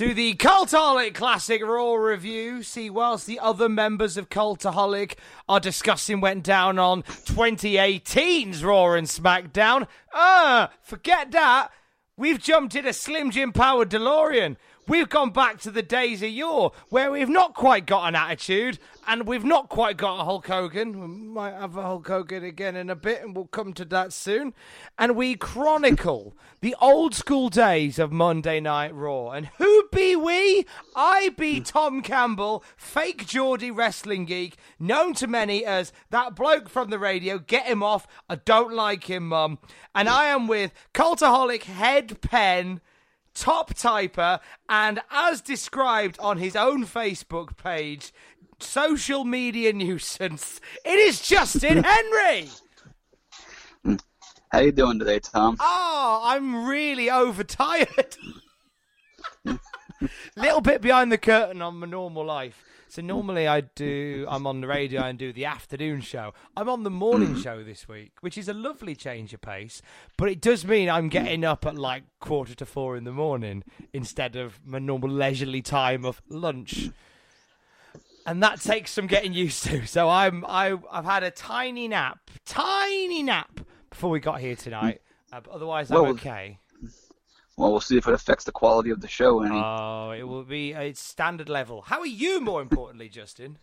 to the Cultaholic Classic Raw review. See, whilst the other members of Cultaholic are discussing went down on 2018's Raw and SmackDown, ah, forget that. We've jumped in a Slim Jim powered DeLorean. We've gone back to the days of yore where we've not quite got an attitude and we've not quite got a Hulk Hogan. We might have a Hulk Hogan again in a bit and we'll come to that soon. And we chronicle the old school days of Monday Night Raw. And who be we? I be Tom Campbell, fake Geordie wrestling geek, known to many as that bloke from the radio. Get him off. I don't like him, mum. And I am with Cultaholic Head Pen top typer, and as described on his own Facebook page, social media nuisance. It is Justin Henry. How you doing today, Tom? Oh, I'm really overtired. Little bit behind the curtain on my normal life. So normally I do. I'm on the radio and do the afternoon show. I'm on the morning mm. show this week, which is a lovely change of pace. But it does mean I'm mm. getting up at like quarter to four in the morning instead of my normal leisurely time of lunch. And that takes some getting used to. So I'm I I've had a tiny nap, tiny nap before we got here tonight. Uh, but otherwise, I'm okay. Well, we'll see if it affects the quality of the show any. Oh, it will be it's standard level. How are you, more importantly, Justin?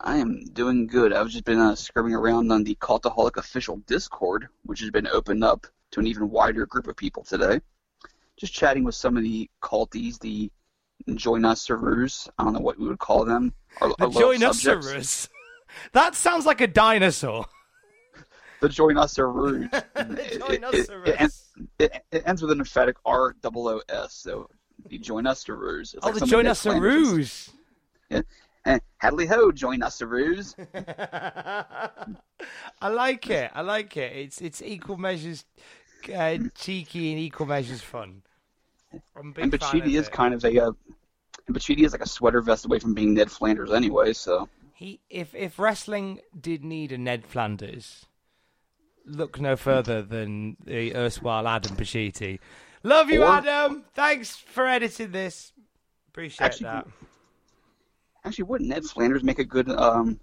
I am doing good. I've just been uh, scrubbing around on the Cultaholic official Discord, which has been opened up to an even wider group of people today. Just chatting with some of the culties, the join us ruse. I don't know what we would call them. Our, The our join us subjects. That sounds like a dinosaur. The join us The it, join it, it, ends- it, it ends with an emphatic R double O S. So the join us It's Oh, like the join us Flanders' And Hadley ho, join us ruse. I like it. I like it. It's it's equal measures uh, cheeky and equal measures fun. I'm a big And fan is it. kind of a, uh, and Pacitti is like a sweater vest away from being Ned Flanders anyway. So He if if wrestling did need a Ned Flanders, look no further than the erstwhile Adam Pacitti. Love you, Or- Adam. Thanks for editing this. Appreciate Actually, that. actually, wouldn't Ned Flanders make a good? Um,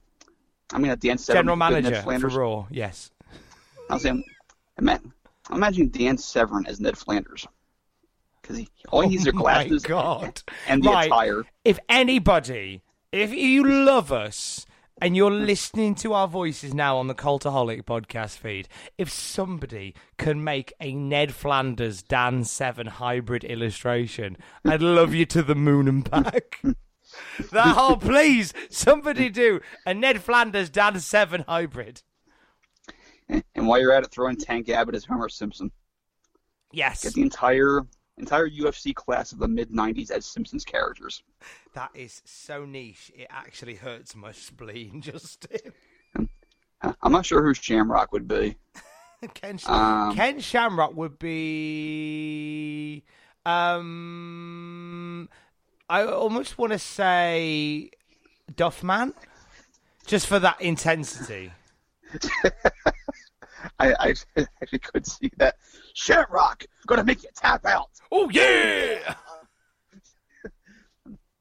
I mean, Dan Severn General make a good manager Ned for Flanders. Raw. Yes. I was saying, ima- imagine Dan Severn as Ned Flanders, because all he needs are Oh my glasses God. and the Right. attire. if anybody, if you love us and you're listening to our voices now on the Cultaholic podcast feed, if somebody can make a Ned Flanders Dan Severn hybrid illustration, I'd love you to the moon and back. that whole, please, somebody do a Ned Flanders Dan Severn hybrid. And while you're at it, throw in Tank Abbott as Homer Simpson. Yes, Get the entire entire UFC class of the mid '90s as Simpsons characters. that is so niche. It actually hurts my spleen, Justin. I'm not sure who Shamrock would be. Ken, Sh- Um, Ken Shamrock would be. Um, I almost want to say Duffman, just for that intensity. I, I actually could see that. Shamrock, gonna make you tap out. Oh yeah!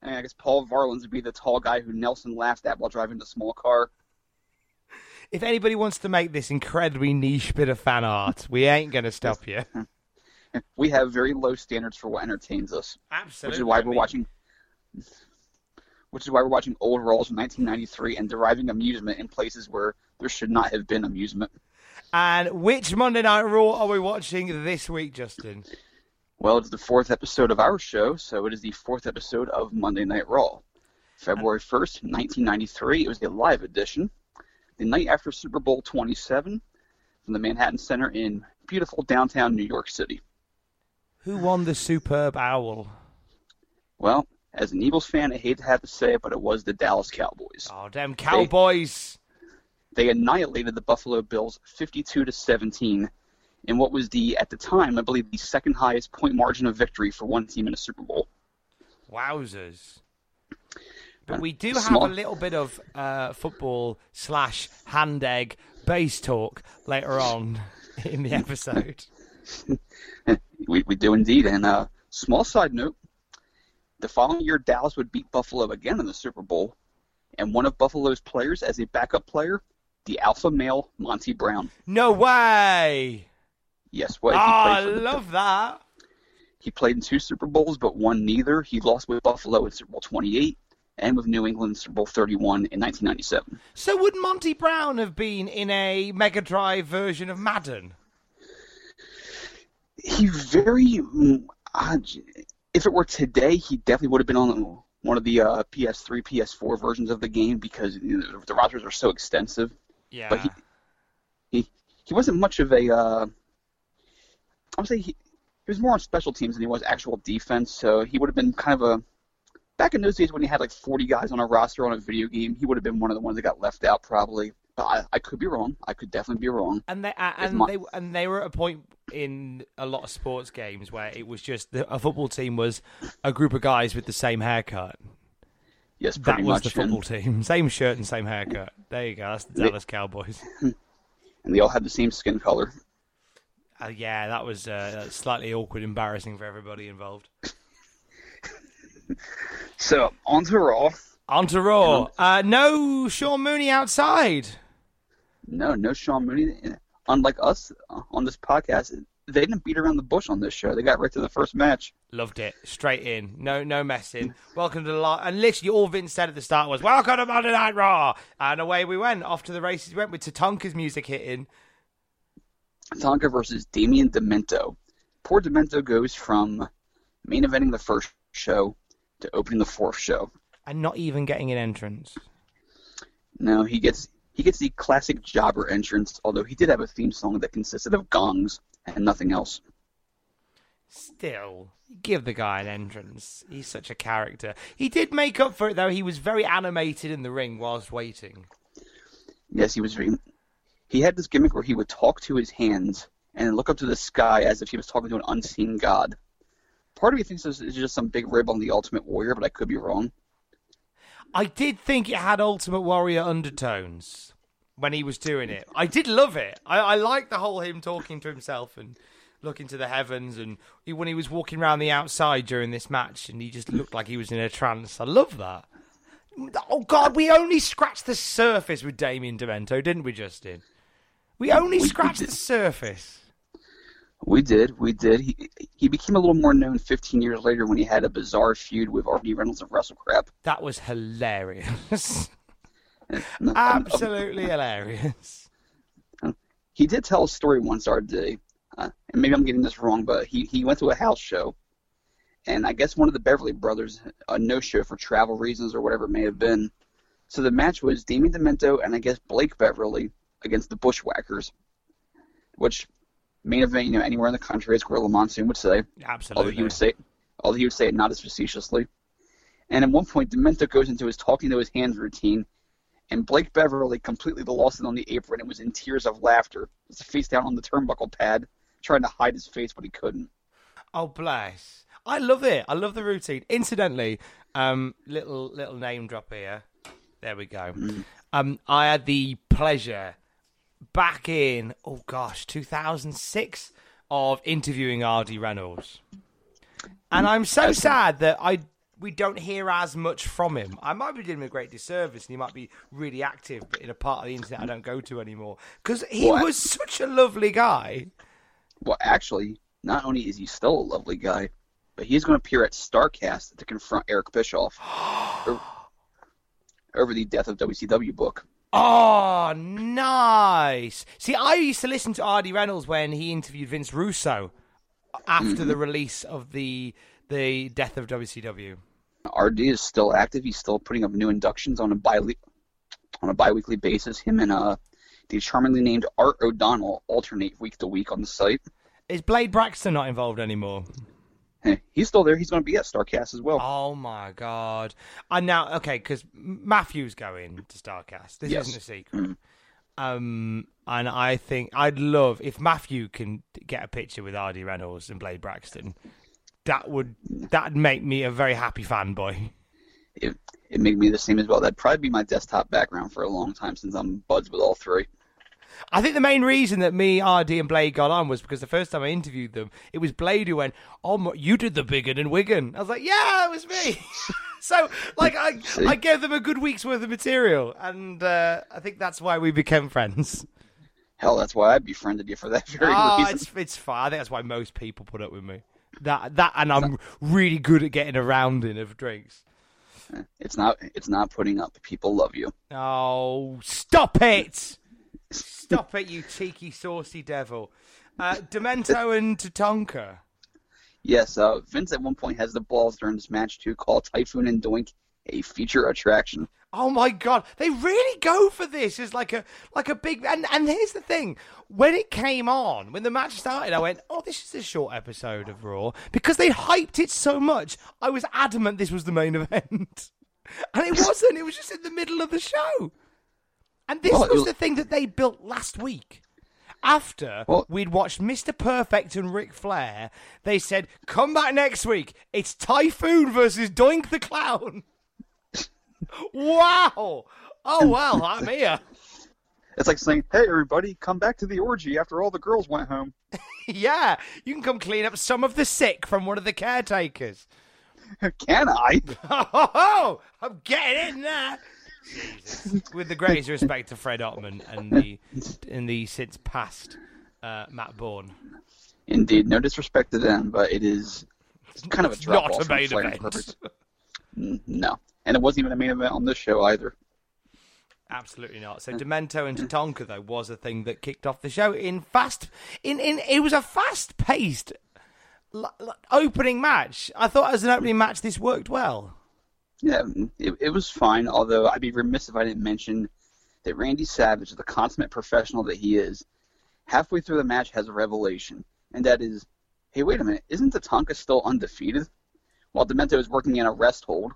And I guess Paul Varelans would be the tall guy who Nelson laughed at while driving the small car. If anybody wants to make this incredibly niche bit of fan art, we ain't gonna stop you. We have very low standards for what entertains us, Absolutely. which is why we're watching. Which is why we're watching old roles from 1993 and deriving amusement in places where there should not have been amusement. And which Monday Night Raw are we watching this week, Justin? Well, it's the fourth episode of our show, so it is the fourth episode of Monday Night Raw. February 1st, 1993, it was a live edition. The night after Super Bowl 27 from the Manhattan Center in beautiful downtown New York City. Who won the superb owl? Well, as an Eagles fan, I hate to have to say it, but it was the Dallas Cowboys. Oh, damn Cowboys! They annihilated the Buffalo Bills 52 to 17 in what was the, at the time, I believe, the second highest point margin of victory for one team in a Super Bowl. Wowzers! But we do have a little bit of uh, football slash hand egg base talk later on in the episode. We, we do indeed. And uh, small side note: the following year, Dallas would beat Buffalo again in the Super Bowl, and one of Buffalo's players, as a backup player, the alpha male Monty Brown. No way! Yes, what? Oh, I for the- love that. He played in two Super Bowls, but won neither. He lost with Buffalo in Super Bowl 28 and with New England in Super Bowl 31 in 1997. So would Monty Brown have been in a Mega Drive version of Madden? He very, mm, if it were today, he definitely would have been on one of the uh, PS3, PS4 versions of the game because the rosters are so extensive. Yeah. But he, he, he wasn't much of a. Uh, I would say he, he was more on special teams than he was actual defense. So he would have been kind of a. Back in those days when he had like 40 guys on a roster on a video game, he would have been one of the ones that got left out probably. But I, I could be wrong. I could definitely be wrong. And they uh, and my- they and they were at a point in a lot of sports games where it was just the, a football team was a group of guys with the same haircut. Yes, That was much. the football and, team, same shirt and same haircut. There you go. That's the They- Dallas Cowboys. and they all had the same skin color. Uh, yeah, that was uh, slightly awkward, embarrassing for everybody involved. So on to Raw. On to Raw. Uh, no Sean Mooney outside. No, no Sean Mooney. Unlike us uh, on this podcast, they didn't beat around the bush on this show. They got right to the first match. Loved it. Straight in. No no messing. Welcome to the live. And literally all Vince said at the start was, Welcome to Monday Night Raw. And away we went. Off to the races we went with Tatanka's music hitting. Tonka versus Damien Demento. Poor Demento goes from main eventing the first show to opening the fourth show. And not even getting an entrance. No, he gets he gets the classic jobber entrance, although he did have a theme song that consisted of gongs and nothing else. Still, give the guy an entrance. He's such a character. He did make up for it though. He was very animated in the ring whilst waiting. Yes, he was very. He had this gimmick where he would talk to his hands and look up to the sky as if he was talking to an unseen god. Part of me thinks this is just some big rib on the Ultimate Warrior, but I could be wrong. I did think it had Ultimate Warrior undertones when he was doing it. I did love it. I, I like the whole him talking to himself and looking to the heavens, and he, when he was walking around the outside during this match, and he just looked like he was in a trance. I love that. Oh God, we only scratched the surface with Damien Demento, didn't we, Justin? We only We- we scratched did. the surface. We did, we did. He he became a little more known 15 years later when he had a bizarre feud with R.D. Reynolds of WrestleCrap. That was hilarious. Um, Absolutely hilarious. he did tell a story once R.D. Uh, and maybe I'm getting this wrong, but he, he went to a house show, and I guess one of the Beverly brothers a no show for travel reasons or whatever it may have been. So the match was Damien Demento and I guess Blake Beverly against the Bushwhackers, which main event you know anywhere in the country, as Gorilla Monsoon would say. Absolutely. Although he would say, although he would say it not as facetiously. And at one point, Demento goes into his talking to his hands routine, and Blake Beverly completely lost it on the apron and was in tears of laughter, just face down on the turnbuckle pad, trying to hide his face, but he couldn't. Oh bless! I love it. I love the routine. Incidentally, um, little little name drop here. There we go. Um, I had the pleasure back in oh gosh, 2006 of interviewing R.D. Reynolds, and I'm so sad that I we don't hear as much from him. I might be doing him a great disservice, and he might be really active, but in a part of the internet I don't go to anymore because he What? was such a lovely guy. Well, actually, not only is he still a lovely guy, but he's going to appear at Starrcast to confront Eric Bischoff over, over the Death of WCW book. Oh, nice. See, I used to listen to R.D. Reynolds when he interviewed Vince Russo after mm-hmm. the release of the the death of WCW. RD is still active. He's still putting up new inductions on a bi on a biweekly basis. Him and uh, the charmingly named Art O'Donnell alternate week to week on the site. Is Blade Braxton not involved anymore? He's still there. He's going to be at Starrcast as well. Oh my god! And now, okay, because Matthew's going to Starrcast. This Yes. isn't a secret. Um, and I think I'd love if Matthew can get a picture with R.D. Reynolds and Blade Braxton. That would that'd make me a very happy fanboy. It, it made me the same as well. That'd probably be my desktop background for a long time since I'm buds with all three. I think the main reason that me, RD, and Blade got on was because the first time I interviewed them, it was Blade who went, "Oh, my, you did the Biggin and Wigan." I was like, "Yeah, it was me." so, like, I See? I gave them a good week's worth of material, and uh, I think that's why we became friends. Hell, that's why I befriended you for that very Ah, reason. it's it's fine. I think that's why most people put up with me. That that, and I'm really good at getting around in of drinks. It's not. It's not putting up. People love you. Oh, stop it! Stop it, you cheeky, saucy devil. Uh, Demento and Tatanka. Yes, uh, Vince at one point has the balls during this match to call Typhoon and Doink a feature attraction. Oh my god, they really go for this as like a like a big and and here's the thing. When it came on, when the match started, I went, "Oh, this is a short episode of Raw." Because they hyped it so much, I was adamant this was the main event. And it wasn't. It was just in the middle of the show. And this it was the thing that they built last week. After Well- we'd watched Mr. Perfect and Ric Flair, they said, "Come back next week. It's Typhoon versus Doink the Clown." Wow! Oh wow, I'm here. It's like saying, "Hey, everybody, come back to the orgy after all the girls went home." yeah, you can come clean up some of the sick from one of the caretakers. Can I? Oh, I'm getting in there. Jesus. With the greatest respect to Fred Ottman and the and the since past uh, Matt Bourne. Indeed, no disrespect to them, but it is kind of a drop not off a main event. No, and it wasn't even a main event on this show either. Absolutely not. So Demento and Tatanka though was a thing that kicked off the show in fast in in it was a fast paced l- l- opening match. I thought as an opening match this worked well. Yeah, it, it was fine. Although I'd be remiss if I didn't mention that Randy Savage, the consummate professional that he is, halfway through the match has a revelation, and that is, hey, wait a minute, isn't Tatanka still undefeated? While Demento is working in a rest hold,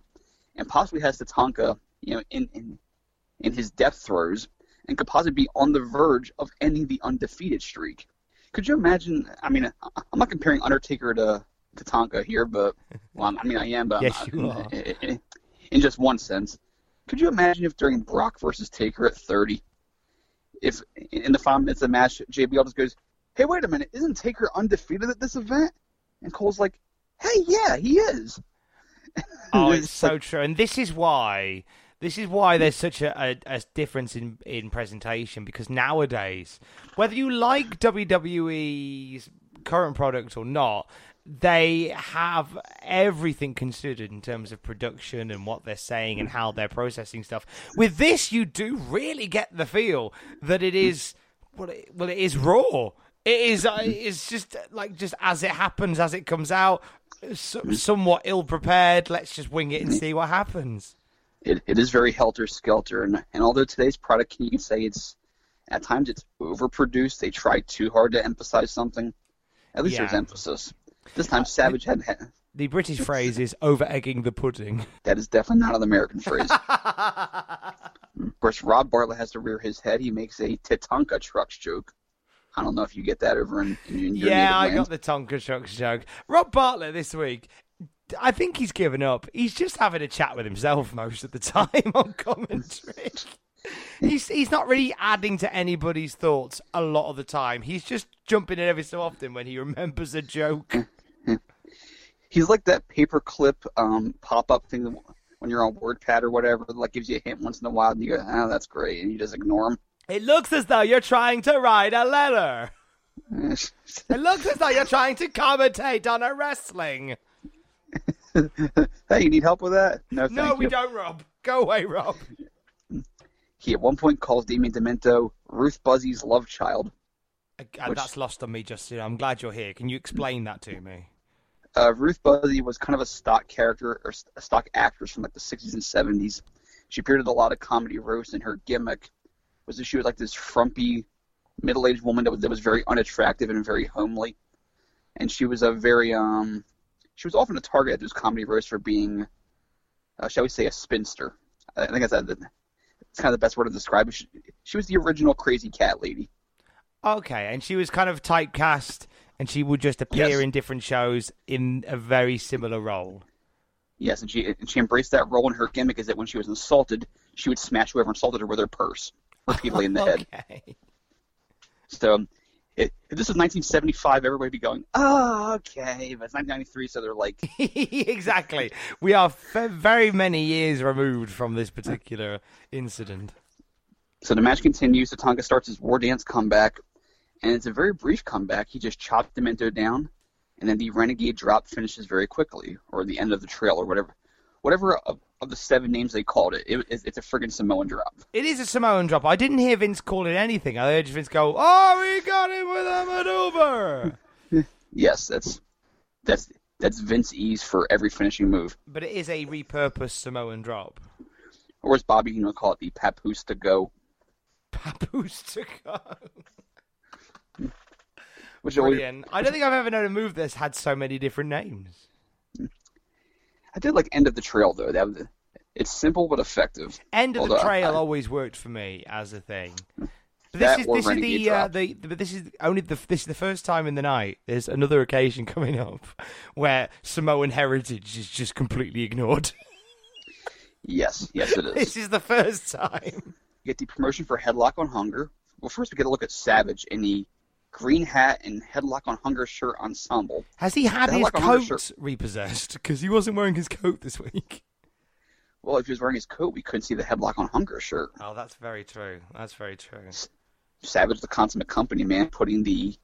and possibly has Tatanka, you know, in in in his death throes, and could possibly be on the verge of ending the undefeated streak. Could you imagine? I mean, I'm not comparing Undertaker to Tatanka here, but well, I mean, I am, but Yes, you are. in- in just one sense. Could you imagine if during Brock versus Taker at 30, if in the five minutes of the match, JBL just goes, "Hey, wait a minute, isn't Taker undefeated at this event?" And Cole's like, "Hey, yeah, he is." Oh, It's so true, and this is why. This is why there's such a, a, a difference in, in presentation because nowadays, whether you like WWE's current product or not, they have everything considered in terms of production and what they're saying and how they're processing stuff. With this, you do really get the feel that it is well, it, well, it is raw. It is. Uh, it's just uh, like just as it happens, as it comes out, so, somewhat ill prepared. Let's just wing it and see what happens. It, it is very helter skelter, and, and although today's product, you can say it's at times it's overproduced. They try too hard to emphasize something. At least there's emphasis. This time, Savage had, had The British phrase is over egging the pudding. that is definitely not an American phrase. Of course, Rob Bartlett has to rear his head. He makes a Tatanka trucks joke. I don't know if you get that over in, in your yeah, I got the Tonka Trucks joke. Rob Bartlett this week. I think he's given up. He's just having a chat with himself most of the time on commentary. he's he's not really adding to anybody's thoughts a lot of the time. He's just jumping in every so often when he remembers a joke. He's like that paperclip um, pop-up thing that when you're on WordPad or whatever, that like gives you a hint once in a while, and you go, "Oh, that's great," and you just ignore him. It looks as though you're trying to write a letter. It looks as though you're trying to commentate on a wrestling. hey, you need help with that? No, No, we you. don't, Rob. Go away, Rob. He at one point calls Damien Demento Ruth Buzzi's love child. Uh, Which- That's lost on me, Justin. I'm glad you're here. Can you explain that to me? Uh, Ruth Buzzi was kind of a stock character or a stock actress from like the 60s and 70s. She appeared in a lot of comedy roasts, and her gimmick was that she was like this frumpy, middle-aged woman that was, that was very unattractive and very homely. And she was a very um, she was often a target at those comedy roasts for being, uh, shall we say, a spinster. I think that's a, it's kind of the best word to describe it. She, she was the original crazy cat lady. Okay, and she was kind of typecast, and she would just appear Yes. in different shows in a very similar role. Yes, and she and she embraced that role. And her gimmick is that when she was insulted, she would smash whoever insulted her with her purse repeatedly in the head. So um, it, if this is 1975, everybody would be going, "Oh, okay," but it's 1993, so they're like, exactly. We are f- very many years removed from this particular incident. so the match continues. Tatanka starts his war dance comeback, and it's a very brief comeback. He just chopped Demento down, and then the Renegade drop finishes very quickly, or the end of the trail, or whatever, whatever of, of the seven names they called it. it it's, a friggin' Samoan drop. It is a Samoan drop. I didn't hear Vince call it anything. I heard Vince go, "Oh, we got him with a maneuver." Yes, that's that's that's Vince E's for every finishing move. but it is a repurposed Samoan drop. Or as Bobby you know call it, the papoose to go, Papoose to go. which always, I don't think I've ever known a move that's had so many different names. I did like end of the trail though. That was, it's simple but effective. End of Although the trail I- always worked for me as a thing. But this is this is the, uh, the but this is only the this is the first time in the night. There's another occasion coming up where Samoan heritage is just completely ignored. Yes, yes it is. this is the first time. You get the promotion for Headlock on Hunger. Well, first we get a look at Savage in the green hat and Headlock on Hunger shirt ensemble. Has he had The his Headlock on Hunger coat repossessed? Because he wasn't wearing his coat this week. Well, if he was wearing his coat, we couldn't see the Headlock on Hunger shirt. Oh, that's very true. That's very true. Savage, the consummate company man, putting the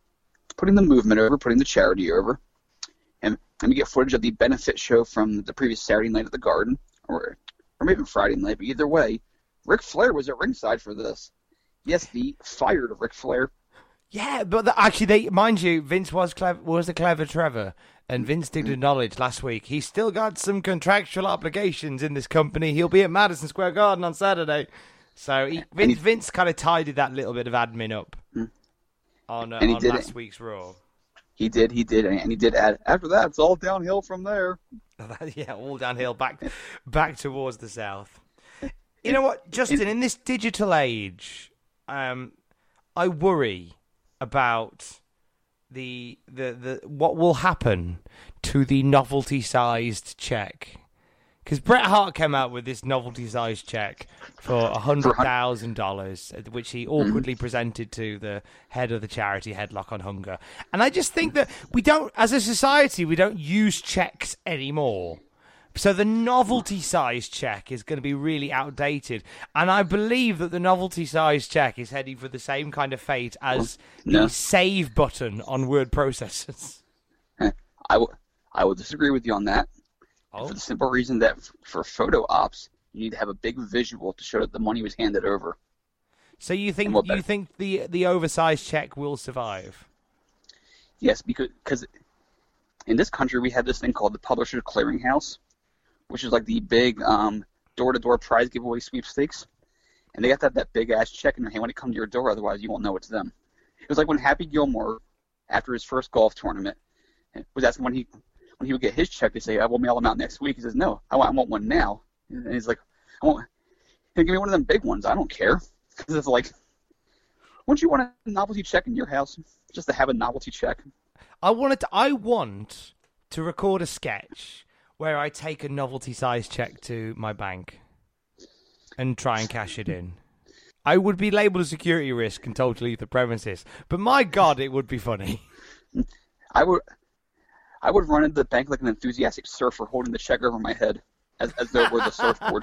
putting the movement over, putting the charity over. And and we get footage of the benefit show from the previous Saturday night at the Garden, or or maybe Friday night. But either way, Ric Flair was at ringside for this. Yes, the fired Ric Flair. Yeah, but the, actually, they mind you, Vince was clever, was a clever Trevor, and Vince did acknowledge last week he's still got some contractual obligations in this company. He'll be at Madison Square Garden on Saturday, so he, Vince he- Vince kind of tidied that little bit of admin up on uh, on did last it. week's Raw. He did, he did, and he did add. After that, it's all downhill from there. yeah, all downhill back back towards the south. You know what, Justin? In this digital age, um, I worry about the the the what will happen to the novelty-sized check. Because Bret Hart came out with this novelty-sized check for hundred thousand dollars, which he awkwardly presented to the head of the charity Headlock on Hunger. And I just think that we don't, as a society, we don't use checks anymore. So the novelty size check is going to be really outdated, and I believe that the novelty size check is heading for the same kind of fate as no. the save button on word processors. I will, I will disagree with you on that. Oh. For the simple reason that f- for photo ops, you need to have a big visual to show that the money was handed over. So you think you better- think the the oversized check will survive? Yes, because cause in this country we have this thing called the Publisher Clearinghouse, which is like the big um, door-to-door prize giveaway sweepstakes, and they have to have that big ass check in their hand when it comes to your door, otherwise you won't know it's them. It was like when Happy Gilmore, after his first golf tournament, was asking when he when he would get his check. They say, "I will mail them out next week." He says, "No, I want, I want one now." And he's like, "I want, hey, give me one of them big ones. I don't care." Because it's like, wouldn't you want a novelty check in your house just to have a novelty check? I wanted to, I want to record a sketch where I take a novelty size check to my bank and try and cash it in. I would be labelled a security risk and told to leave the premises. But my God, it would be funny. I would, I would run into the bank like an enthusiastic surfer, holding the check over my head as, as though it were the surfboard.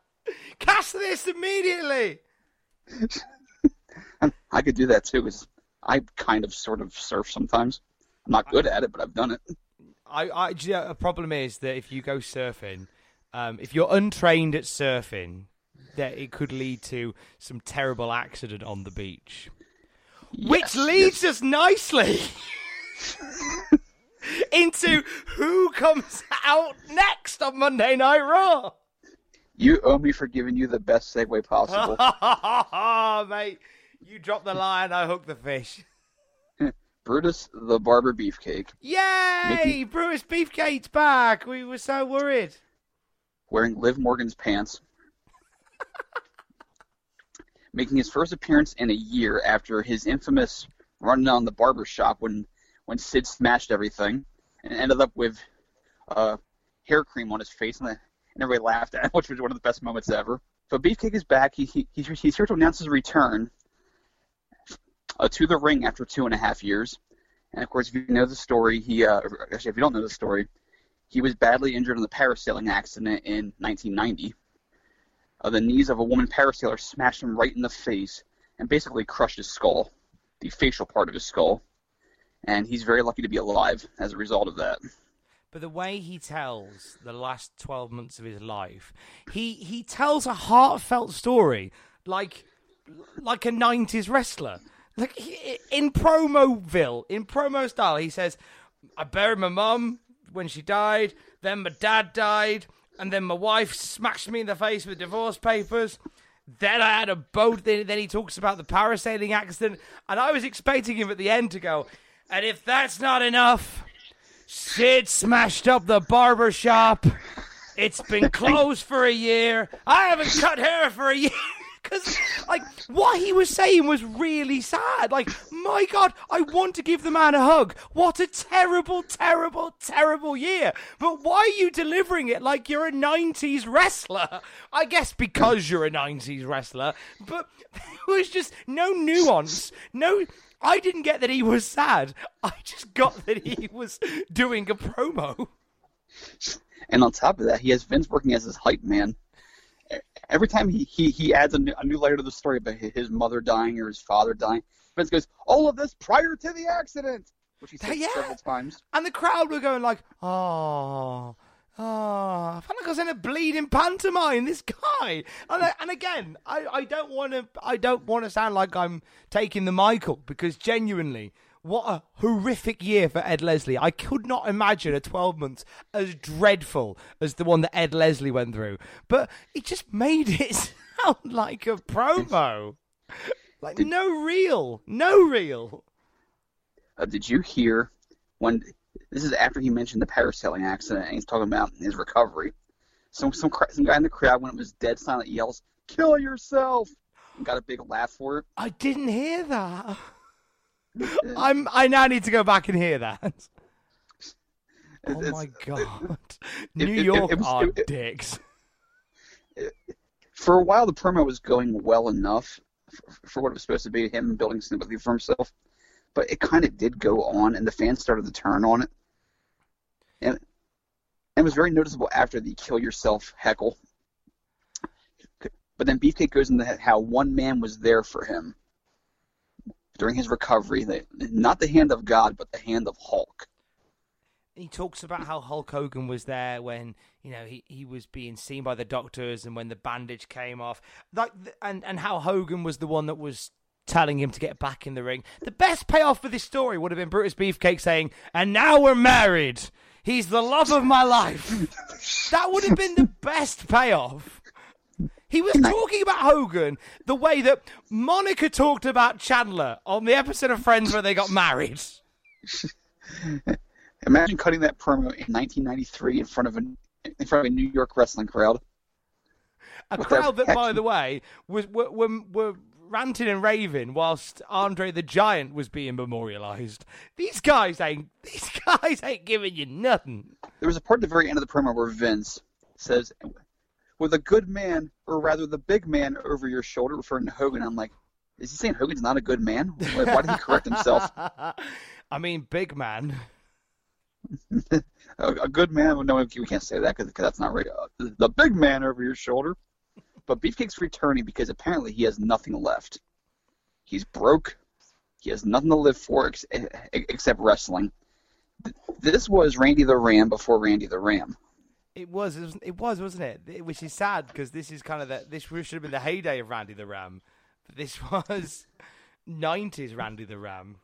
Cash this immediately. I could do that too, because I kind of sort of surf sometimes. I'm not good at it, but I've done it. I, I do you know, a problem is that if you go surfing, um, if you're untrained at surfing, that it could lead to some terrible accident on the beach. Which Yes, leads us nicely into who comes out next on Monday Night Raw. You owe me for giving you the best segue possible. Mate, you drop the line, I hook the fish. Brutus the Barber Beefcake, Yay! Mickey- Bruce Beefcake's back. We were so worried. wearing Liv Morgan's pants, making his first appearance in a year after his infamous run on the barber shop when when Sid smashed everything and ended up with uh, hair cream on his face and, the, and everybody laughed at him, which was one of the best moments ever. So Beefcake is back. He, he he's, he's here to announce his return uh, to the ring after two and a half years. And of course, if you know the story, he uh, actually if you don't know the story, he was badly injured in the parasailing accident in 1990. Uh, the knees of a woman parasailer smashed him right in the face and basically crushed his skull, the facial part of his skull. And he's very lucky to be alive as a result of that. But the way he tells the last 12 months of his life, he, he tells a heartfelt story like like a 90s wrestler. Like he, in Promoville, in promo style, he says, I buried my mum when she died, then my dad died, and then my wife smashed me in the face with divorce papers. Then I had a boat. Then, then he talks about the parasailing accident, and I was expecting him at the end to go, and if that's not enough, Sid smashed up the barber shop. It's been closed for a year. I haven't cut hair for a year. Because, like, what he was saying was really sad. Like, my God, I want to give the man a hug. What a terrible, terrible, terrible year. But why are you delivering it like you're a 90s wrestler? I guess because you're a 90s wrestler. But there was just no nuance. No. I didn't get that he was sad. I just got that he was doing a promo. And on top of that, he has Vince working as his hype man. Every time he, he, he adds a new, a new layer to the story about his mother dying or his father dying, Vince goes, all of this prior to the accident, which he said Yeah. several times. And the crowd were going like, oh, oh. I felt like I was in a bleeding pantomime. This guy, and, I, and again, I, I don't want to, I don't want to sound like I'm taking the Michael because genuinely, what a horrific year for Ed Leslie. I could not imagine a 12 months as dreadful as the one that Ed Leslie went through. But it just made it sound like a promo. Like no real, no real. Uh, did you hear when this is after he mentioned the parasailing accident and he's talking about his recovery? Some some some guy in the crowd when it was dead silent yells, "Kill yourself!" and got a big laugh for it. I didn't hear that. I'm. I now need to go back and hear that. Oh It's- my god! it- New it- York it was- are dicks. For a while, the promo was going well enough for, for what it was supposed to be, him building sympathy for himself. But it kind of did go on, and the fans started to turn on it. And, and it was very noticeable after the "kill yourself" heckle. But then Beefcake goes into how one man was there for him during his recovery. Not the hand of God, but the hand of Hulk. He talks about how Hulk Hogan was there when you know he, he was being seen by the doctors and when the bandage came off, like and and how Hogan was the one that was telling him to get back in the ring. The best payoff for this story would have been Brutus Beefcake saying, "And now we're married. He's the love of my life." that would have been the best payoff. He was talking about Hogan the way that Monica talked about Chandler on the episode of Friends where they got married. Imagine cutting that promo in 1993 in front of a in front of a New York wrestling crowd. A crowd that, by the way, was were, were, were ranting and raving whilst Andre the Giant was being memorialized. These guys ain't these guys ain't giving you nothing. There was a part at the very end of the promo where Vince says, with a good man, or rather the big man over your shoulder, referring to Hogan. I'm like, is he saying Hogan's not a good man? Why, why did he correct himself? I mean, big man. a, a good man? No, we can't say that because that's not right. Uh, the big man over your shoulder. But Beefcake's returning because apparently he has nothing left. He's broke. He has nothing to live for ex- except wrestling. This was Randy the Ram before Randy the Ram. It was, it was, it was wasn't it? Which is sad because this is kind of the this should have been the heyday of Randy the Ram. But this was '90s Randy the Ram.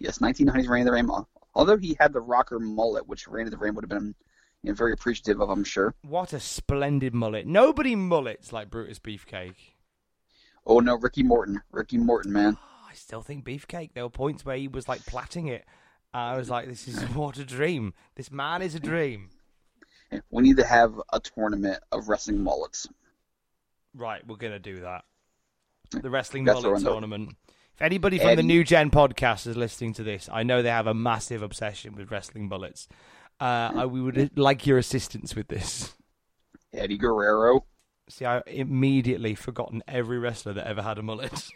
Yes, 1990s Randy the Ram. Although he had the rocker mullet, which Randy the Ram would have been you know, very appreciative of, I'm sure. What a splendid mullet! Nobody mullets like Brutus Beefcake. Oh no, Ricky Morton, Ricky Morton, man. Oh, I still think Beefcake. There were points where he was like plaiting it. I was like, this is what a dream. This man is a dream. We need to have a tournament of wrestling mullets. Right, we're gonna do that. The wrestling That's mullet tournament. If anybody from the New Gen podcast is listening to this, I know they have a massive obsession with wrestling mullets. Uh, I, we would like your assistance with this. Eddie Guerrero. See, I immediately forgotten every wrestler that ever had a mullet.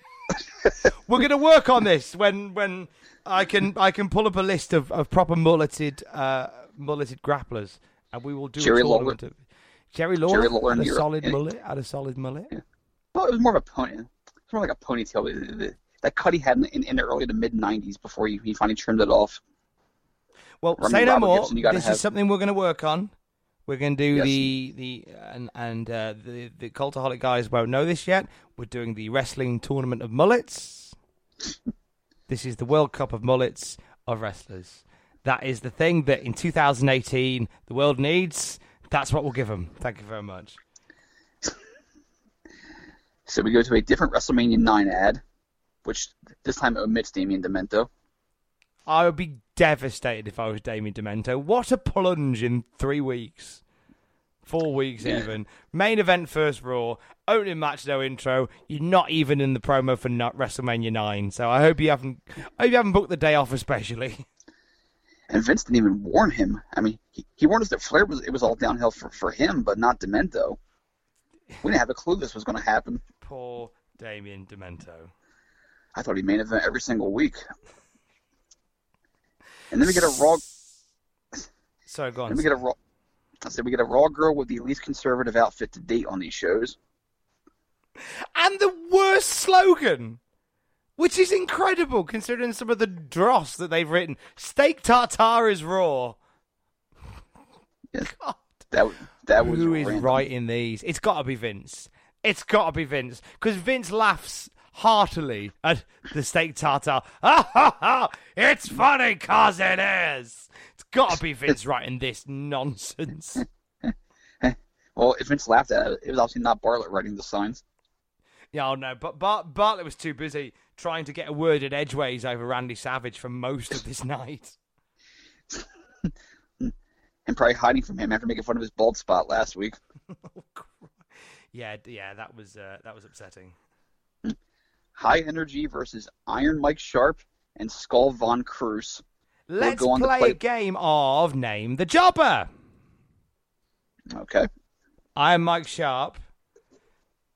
We're gonna work on this when when I can I can pull up a list of, of proper mulleted uh, mulleted grapplers, and we will do Jerry a tournament of Jerry Lawler, Jerry Lawler had a in solid Europe. mullet, had a solid mullet. Well, it was more of a pony. It's more like a ponytail. That cut he had in, in, in the early to mid '90s before he, he finally trimmed it off. Well, I say no more. Gibson, this have- is something we're going to work on. We're going to do Yes. the the and and uh, the the cultaholic guys won't know this yet. We're doing the wrestling tournament of mullets. this is the World Cup of mullets of wrestlers. That is the thing that in 2018 the world needs. That's what we'll give them. Thank you very much. So we go to a different WrestleMania 9 ad, which this time omits Damien Demento. I would be devastated if I was Damien Demento. What a plunge in three weeks. Four weeks Yeah. even. Main event first Raw. Opening match no intro. You're not even in the promo for WrestleMania nine. So I hope you haven't I hope you haven't booked the day off especially. And Vince didn't even warn him. I mean, he, he warned us that Flair was it was all downhill for, for him, but not Demento. We didn't have a clue this was going to happen. Poor Damien Demento. I thought he main event every single week. And then we get a Raw. So go on. Then we get a Raw. I said we get a Raw girl with the least conservative outfit to date on these shows. And the worst slogan, which is incredible considering some of the dross that they've written. Steak tartare is raw. Yes. God. That that was Who is random. writing these? It's got to be Vince. It's got to be Vince because Vince laughs heartily at the steak tartare. Ha ha ha! It's funny cause it is. It's got to be Vince writing this nonsense. Well, if Vince laughed at it, it was obviously not Bartlett writing the signs. Yeah, oh no, but Bart- Bartlett was too busy trying to get a word in edgeways over Randy Savage for most of this night. And probably hiding from him after making fun of his bald spot last week. Yeah, yeah, that was uh, that was upsetting. High Energy versus Iron Mike Sharpe and Skull Von Krush. Let's go on play, play- a game of Name the Jobber. Okay. I am Mike Sharpe.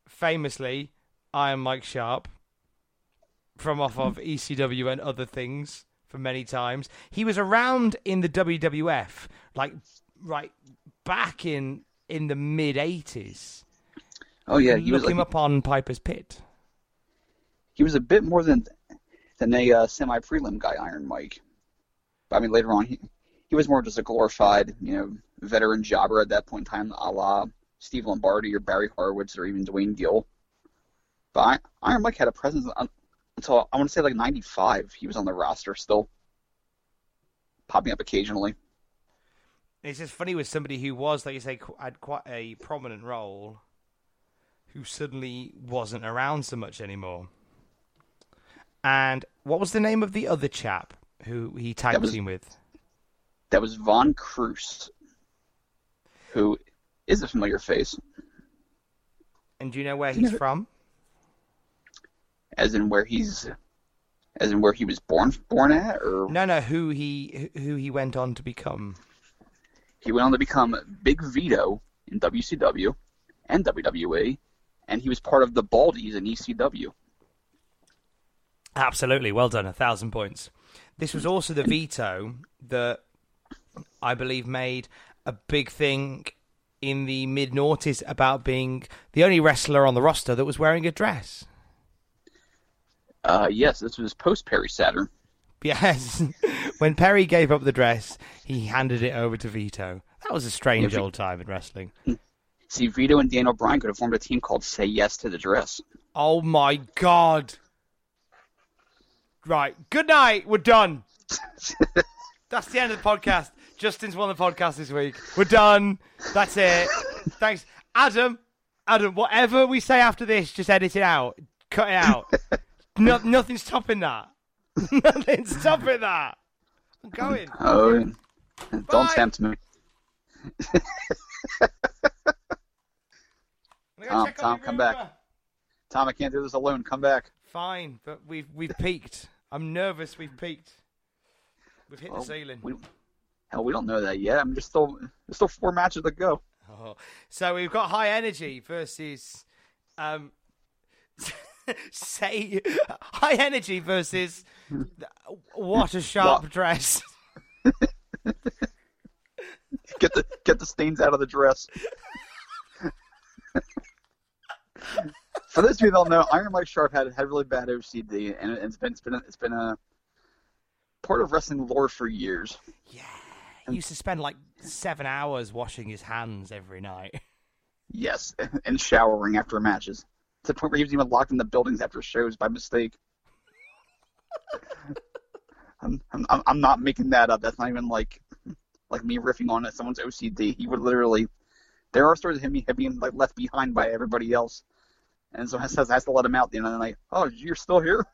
Famously, I am Mike Sharpe. From off of ECW and other things for many times. He was around in the WWF, like right back in in the mid eighties. Oh yeah, he Look was him like, up on Piper's Pit. he was a bit more than than a uh, semi prelim guy, Iron Mike. But I mean, later on, he he was more just a glorified, you know, veteran jobber at that point in time, a la Steve Lombardi or Barry Horowitz or even Duane Gill. But Iron Mike had a presence un, until I want to say like '95. He was on the roster still, popping up occasionally. It's just funny with somebody who was, like you say, qu- had quite a prominent role, who suddenly wasn't around so much anymore. And what was the name of the other chap who he tag was- team with? That was Von Krush, who is a familiar face, And do you know where he's from? As in where he's, as in where he was born born at, or No, no, who he who he went on to become. he went on to become Big Vito in WCW and WWE, and he was part of the Baldies in ECW. Absolutely, well done, a thousand points. This was also the Vito that I believe made a big thing in the mid noughties about being the only wrestler on the roster that was wearing a dress. Uh, yes, this was post Perry Saturn. Yes, when Perry gave up the dress, he handed it over to Vito. That was a strange Yeah, old time in wrestling. See, Vito and Daniel Bryan could have formed a team called Say Yes to the Dress. Oh my god! Right, good night. We're done. That's the end of the podcast. Justin's won the podcast this week. We're done. That's it. Thanks, Adam. Adam, whatever we say after this, just edit it out. Cut it out. No, nothing's stopping that. nothing's stopping that. I'm going. Oh, Bye. don't tempt me. Tom, Tom, come back. Tom, I can't do this alone. Come back. Fine, but we've we've peaked. I'm nervous. We've peaked. We've hit Well, the ceiling. We, hell, we don't know that yet. I'm just still, there's still four matches to go. Oh. So we've got high energy versus um say high energy versus what a sharp What? dress. Get the get the stains out of the dress. For those of you who don't know, Iron Mike Sharpe had had really bad OCD, and it's been it's been a, it's been a part of wrestling lore for years. Yeah. He used to spend like seven hours washing his hands every night. Yes, and showering after matches. To the point where he was even locked in the buildings after shows by mistake. I'm, I'm I'm not making that up. That's not even like like me riffing on it. Someone's OCD. He would literally. There are stories of him being like left behind by everybody else, and so has has to let him out. The end of the night. Oh, you're still here?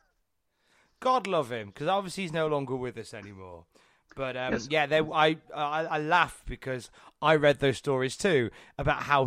God love him, because obviously he's no longer with us anymore. But um, Yes. yeah, they, I, I I laugh because I read those stories too about how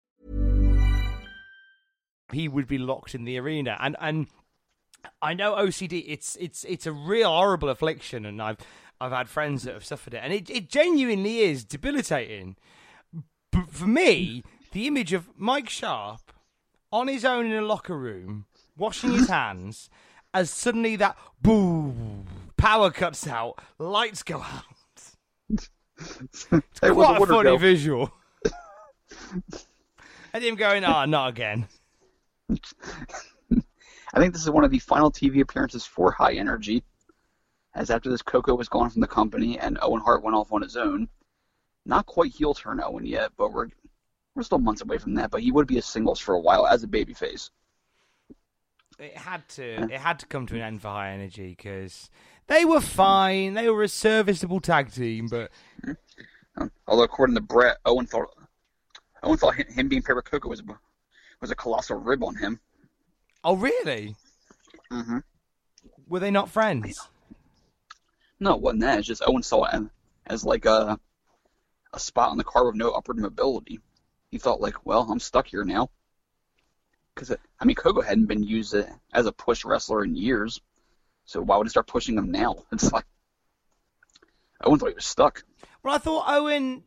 He would be locked in the arena. And and I know OCD it's it's it's a real horrible affliction and I've I've had friends that have suffered it. And it, it genuinely is debilitating. But for me the image of Mike Sharpe on his own in a locker room washing his hands as suddenly that boom power cuts out lights go out. What the a funny go? visual. And him going ah not again I think this is one of the final TV appearances for High Energy, as after this, Koko was gone from the company and Owen Hart went off on his own. Not quite heel turn Owen yet, but we're we're still months away from that. But he would be a singles for a while as a babyface. it had to it had to come to an end for high energy because they were fine they were a serviceable tag team but Um, although according to Bret, Owen thought Owen thought him- him being paired with Koko was a, was a colossal rib on him. oh really Mm-hmm. were they not friends No, it wasn't that. It's just Owen saw it as, as like a a spot on the car with no upward mobility. He thought like, well, I'm stuck here now. Because I mean, Koko hadn't been used as a push wrestler in years, so why would he start pushing him now? It's like Owen thought he was stuck. well i thought owen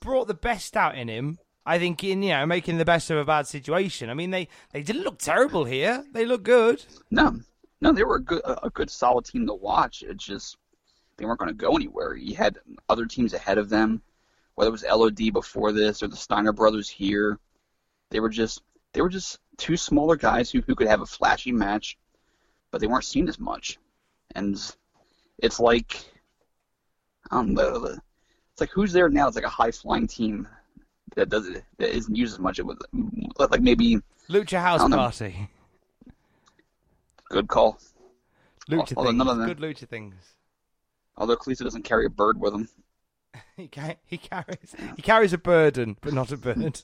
brought the best out in him. I think in you know making the best of a bad situation. I mean they they didn't look terrible here. They look good. No, no, they were a good a good solid team to watch. It just they weren't going to go anywhere. You had other teams ahead of them, whether it was LOD before this or the Steiner brothers here. They were just they were just two smaller guys who, who could have a flashy match, but they weren't seen as much. And it's like I don't. It's like who's there now? It's like a high flying team that does it that isn't used as much. It was like maybe Lucha House I don't know. Party. good call. Lucha Although things. them- Good lucha things. Although Kalisto doesn't carry a bird with him. He, ca- he carries he carries a burden, but not a bird.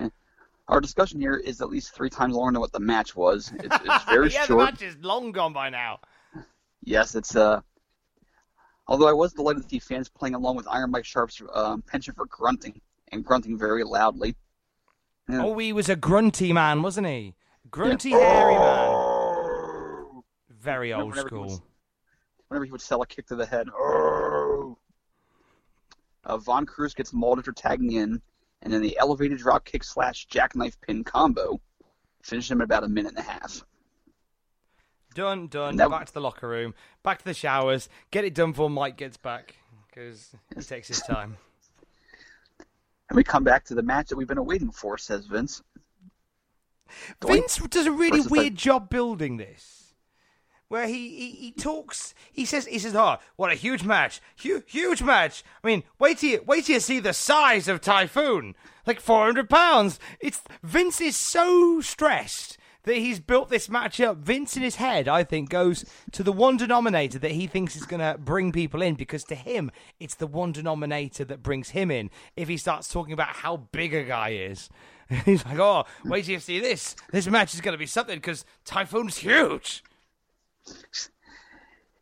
Our discussion here is at least three times longer than what the match was. It's, it's very yeah, the match is long gone by now. Yes, it's uh. Although I was delighted to see fans playing along with Iron Mike Sharpe's um, penchant for grunting and grunting very loudly. Yeah. Oh, he was a grunty man, wasn't he? Grunty, hairy man. Very old Whenever he school. was- Whenever he would sell a kick to the head. Oh. Uh, Von Krush gets mauled after tagging in, and then the elevated drop kick slash jackknife pin combo finished him in about a minute and a half. Done, done. That- Back to the locker room. Back to the showers. Get it done before Mike gets back because he takes his time. And we come back to the match that we've been waiting for, says Vince. Vince does a really weird job building this, where he, he, he talks. He says he says, "Oh, what a huge match! Huge huge match! I mean, wait till you, wait till you see the size of Typhoon, like four hundred pounds. It's Vince is so stressed." That he's built this match up. Vince in his head, I think, goes to the one denominator that he thinks is going to bring people in because to him, it's the one denominator that brings him in. If he starts talking about how big a guy is, He's like, oh, wait till you see this. This match is going to be something because Typhoon's huge.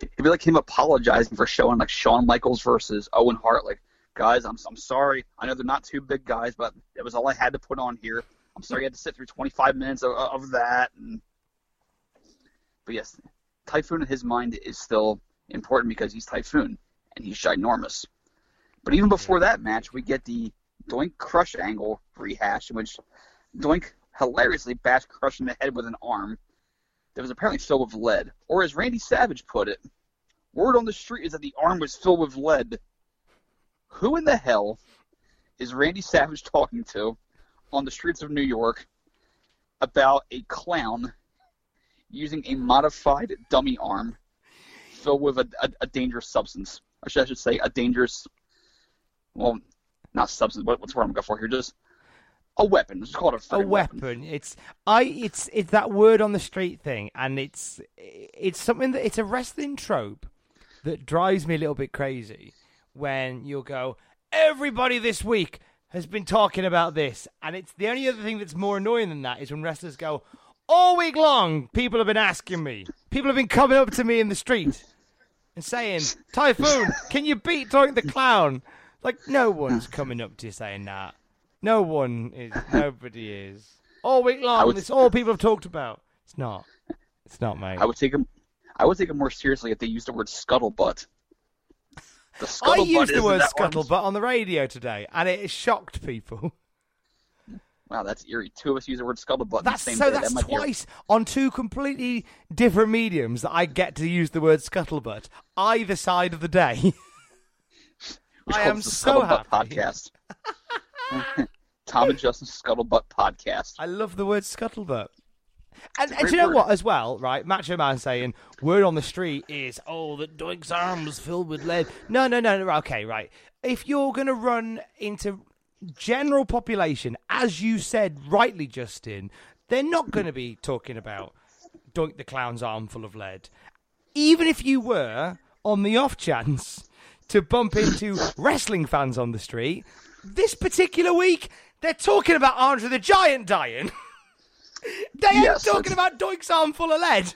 It'd be like him apologizing for showing like Shawn Michaels versus Owen Hart. Like, guys, I'm I'm sorry. I know they're not two big guys, but it was all I had to put on here. I'm sorry you had to sit through 25 minutes of, of that. And... But yes, Typhoon in his mind is still important because he's Typhoon and he's ginormous. But even before that match, we get the Doink Crush angle rehash, in which Doink hilariously bashed Crush in the head with an arm that was apparently filled with lead. Or as Randy Savage put it, word on the street is that the arm was filled with lead. Who in the hell is Randy Savage talking to on the streets of New York about a clown using a modified dummy arm filled with a, a, a dangerous substance? Or should I should say a dangerous, well, not substance. What, what's the word I'm going for here? Just a weapon. Let's call it a, A freaking weapon. It's I. It's it's that word on the street thing, and it's it's something that it's a wrestling trope that drives me a little bit crazy. When you'll go, everybody this week has been talking about this, and it's the only other thing that's more annoying than that is when wrestlers go, all week long, people have been asking me, people have been coming up to me in the street and saying, Typhoon, can you beat Doink the Clown? Like, no one's coming up to you saying that. No one is. Nobody is. All week long, would- it's all people have talked about. It's not. It's not, mate. I would take him. I would take it more seriously if they used the word scuttlebutt. I used the word scuttlebutt on the radio today, and it shocked people. Wow, that's eerie. Two of us use the word scuttlebutt. That's same so. day. That's that twice on two completely different mediums that I get to use the word scuttlebutt either side of the day. I am so happy. Podcast. Tom and Justin's Scuttlebutt Podcast. I love the word scuttlebutt. And, and do you know what, as well, right? Macho Man saying, word on the street is, oh, that Doink's arm was filled with lead. No, no, no, no, okay, right. If you're going to run into general population, as you said rightly, Justin, they're not going to be talking about Doink the Clown's arm full of lead. Even if you were, on the off chance, to bump into wrestling fans on the street, this particular week, they're talking about Andre the Giant dying. they ain't Yes, talking about Doink's arm full of lead.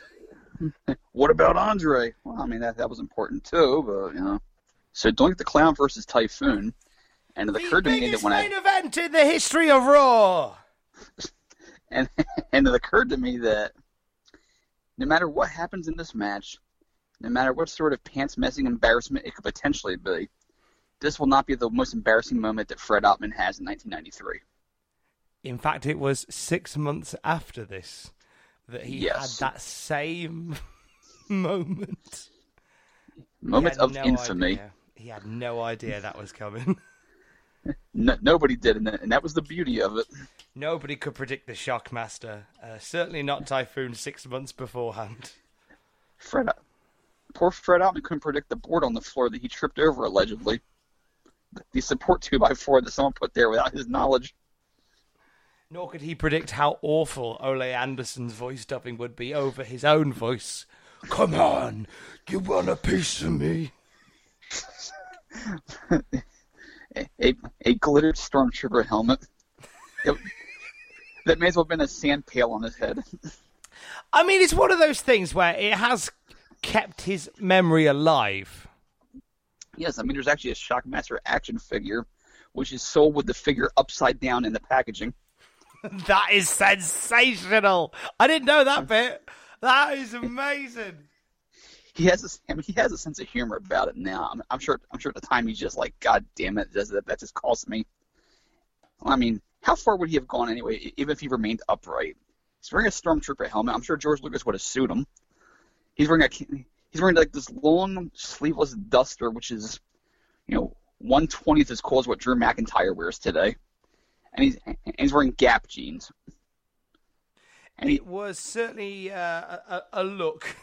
What about Andre? Well, I mean that that was important too, but you know. So Doink the Clown versus Typhoon, and it The occurred to me that when main I event in the history of Raw. and and it occurred to me that no matter what happens in this match, no matter what sort of pants messing embarrassment it could potentially be, this will not be the most embarrassing moment that Fred Ottman has in 1993. In fact, it was six months after this that he Yes. had that same moment. Moment of no infamy. idea. He had no idea that was coming. No, nobody did, and that, and that was the beauty of it. Nobody could predict the Shockmaster. Uh, certainly not Typhoon six months beforehand. Fred, poor Fred Ottman couldn't predict the board on the floor that he tripped over allegedly. The support two by four that someone put there without his knowledge. Nor could he predict how awful Ole Anderson's voice dubbing would be over his own voice. Come on, you want a piece of me? A, a glittered stormtrooper helmet. It- that may as well have been a sand pail on his head. I mean, it's one of those things where it has kept his memory alive. Yes, I mean, there's actually a Shockmaster action figure, which is sold with the figure upside down in the packaging. That is sensational. I didn't know that bit. That is amazing. He has a, I mean, he has a sense of humor about it now. I'm, I'm sure. I'm sure at the time he's just like, God damn it, does that, that just cost me. I mean, how far would he have gone anyway, even if he remained upright? He's wearing a stormtrooper helmet. I'm sure George Lucas would have sued him. He's wearing a he's wearing like this long sleeveless duster, which is, you know, one twentieth as cool as what Drew McIntyre wears today, and he's and he's wearing Gap jeans. And he, It was certainly uh, a, a look.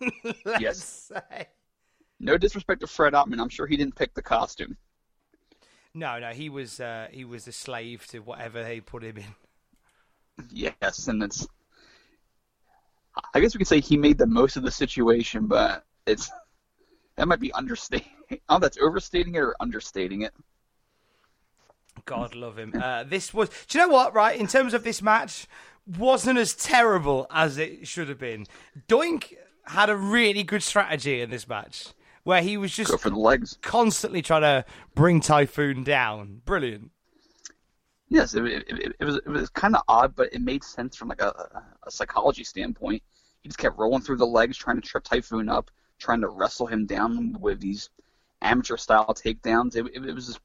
Yes. say. no disrespect to Fred Ottman, I'm sure he didn't pick the costume. No, no, he was uh, he was a slave to whatever they put him in. Yes, and it's. I guess we could say he made the most of the situation, but it's that might be understating. Oh, that's overstating it or understating it. God love him. Uh, this was. Do you know what? Right, in terms of this match, wasn't as terrible as it should have been. Doink had a really good strategy in this match, where he was just Go for the legs. constantly trying to bring Typhoon down. Brilliant. Yes, it, it, it, was it was kind of odd, but it made sense from like a, a psychology standpoint. He just kept rolling through the legs, trying to trip Typhoon up, trying to wrestle him down with these amateur style takedowns. It, it, it was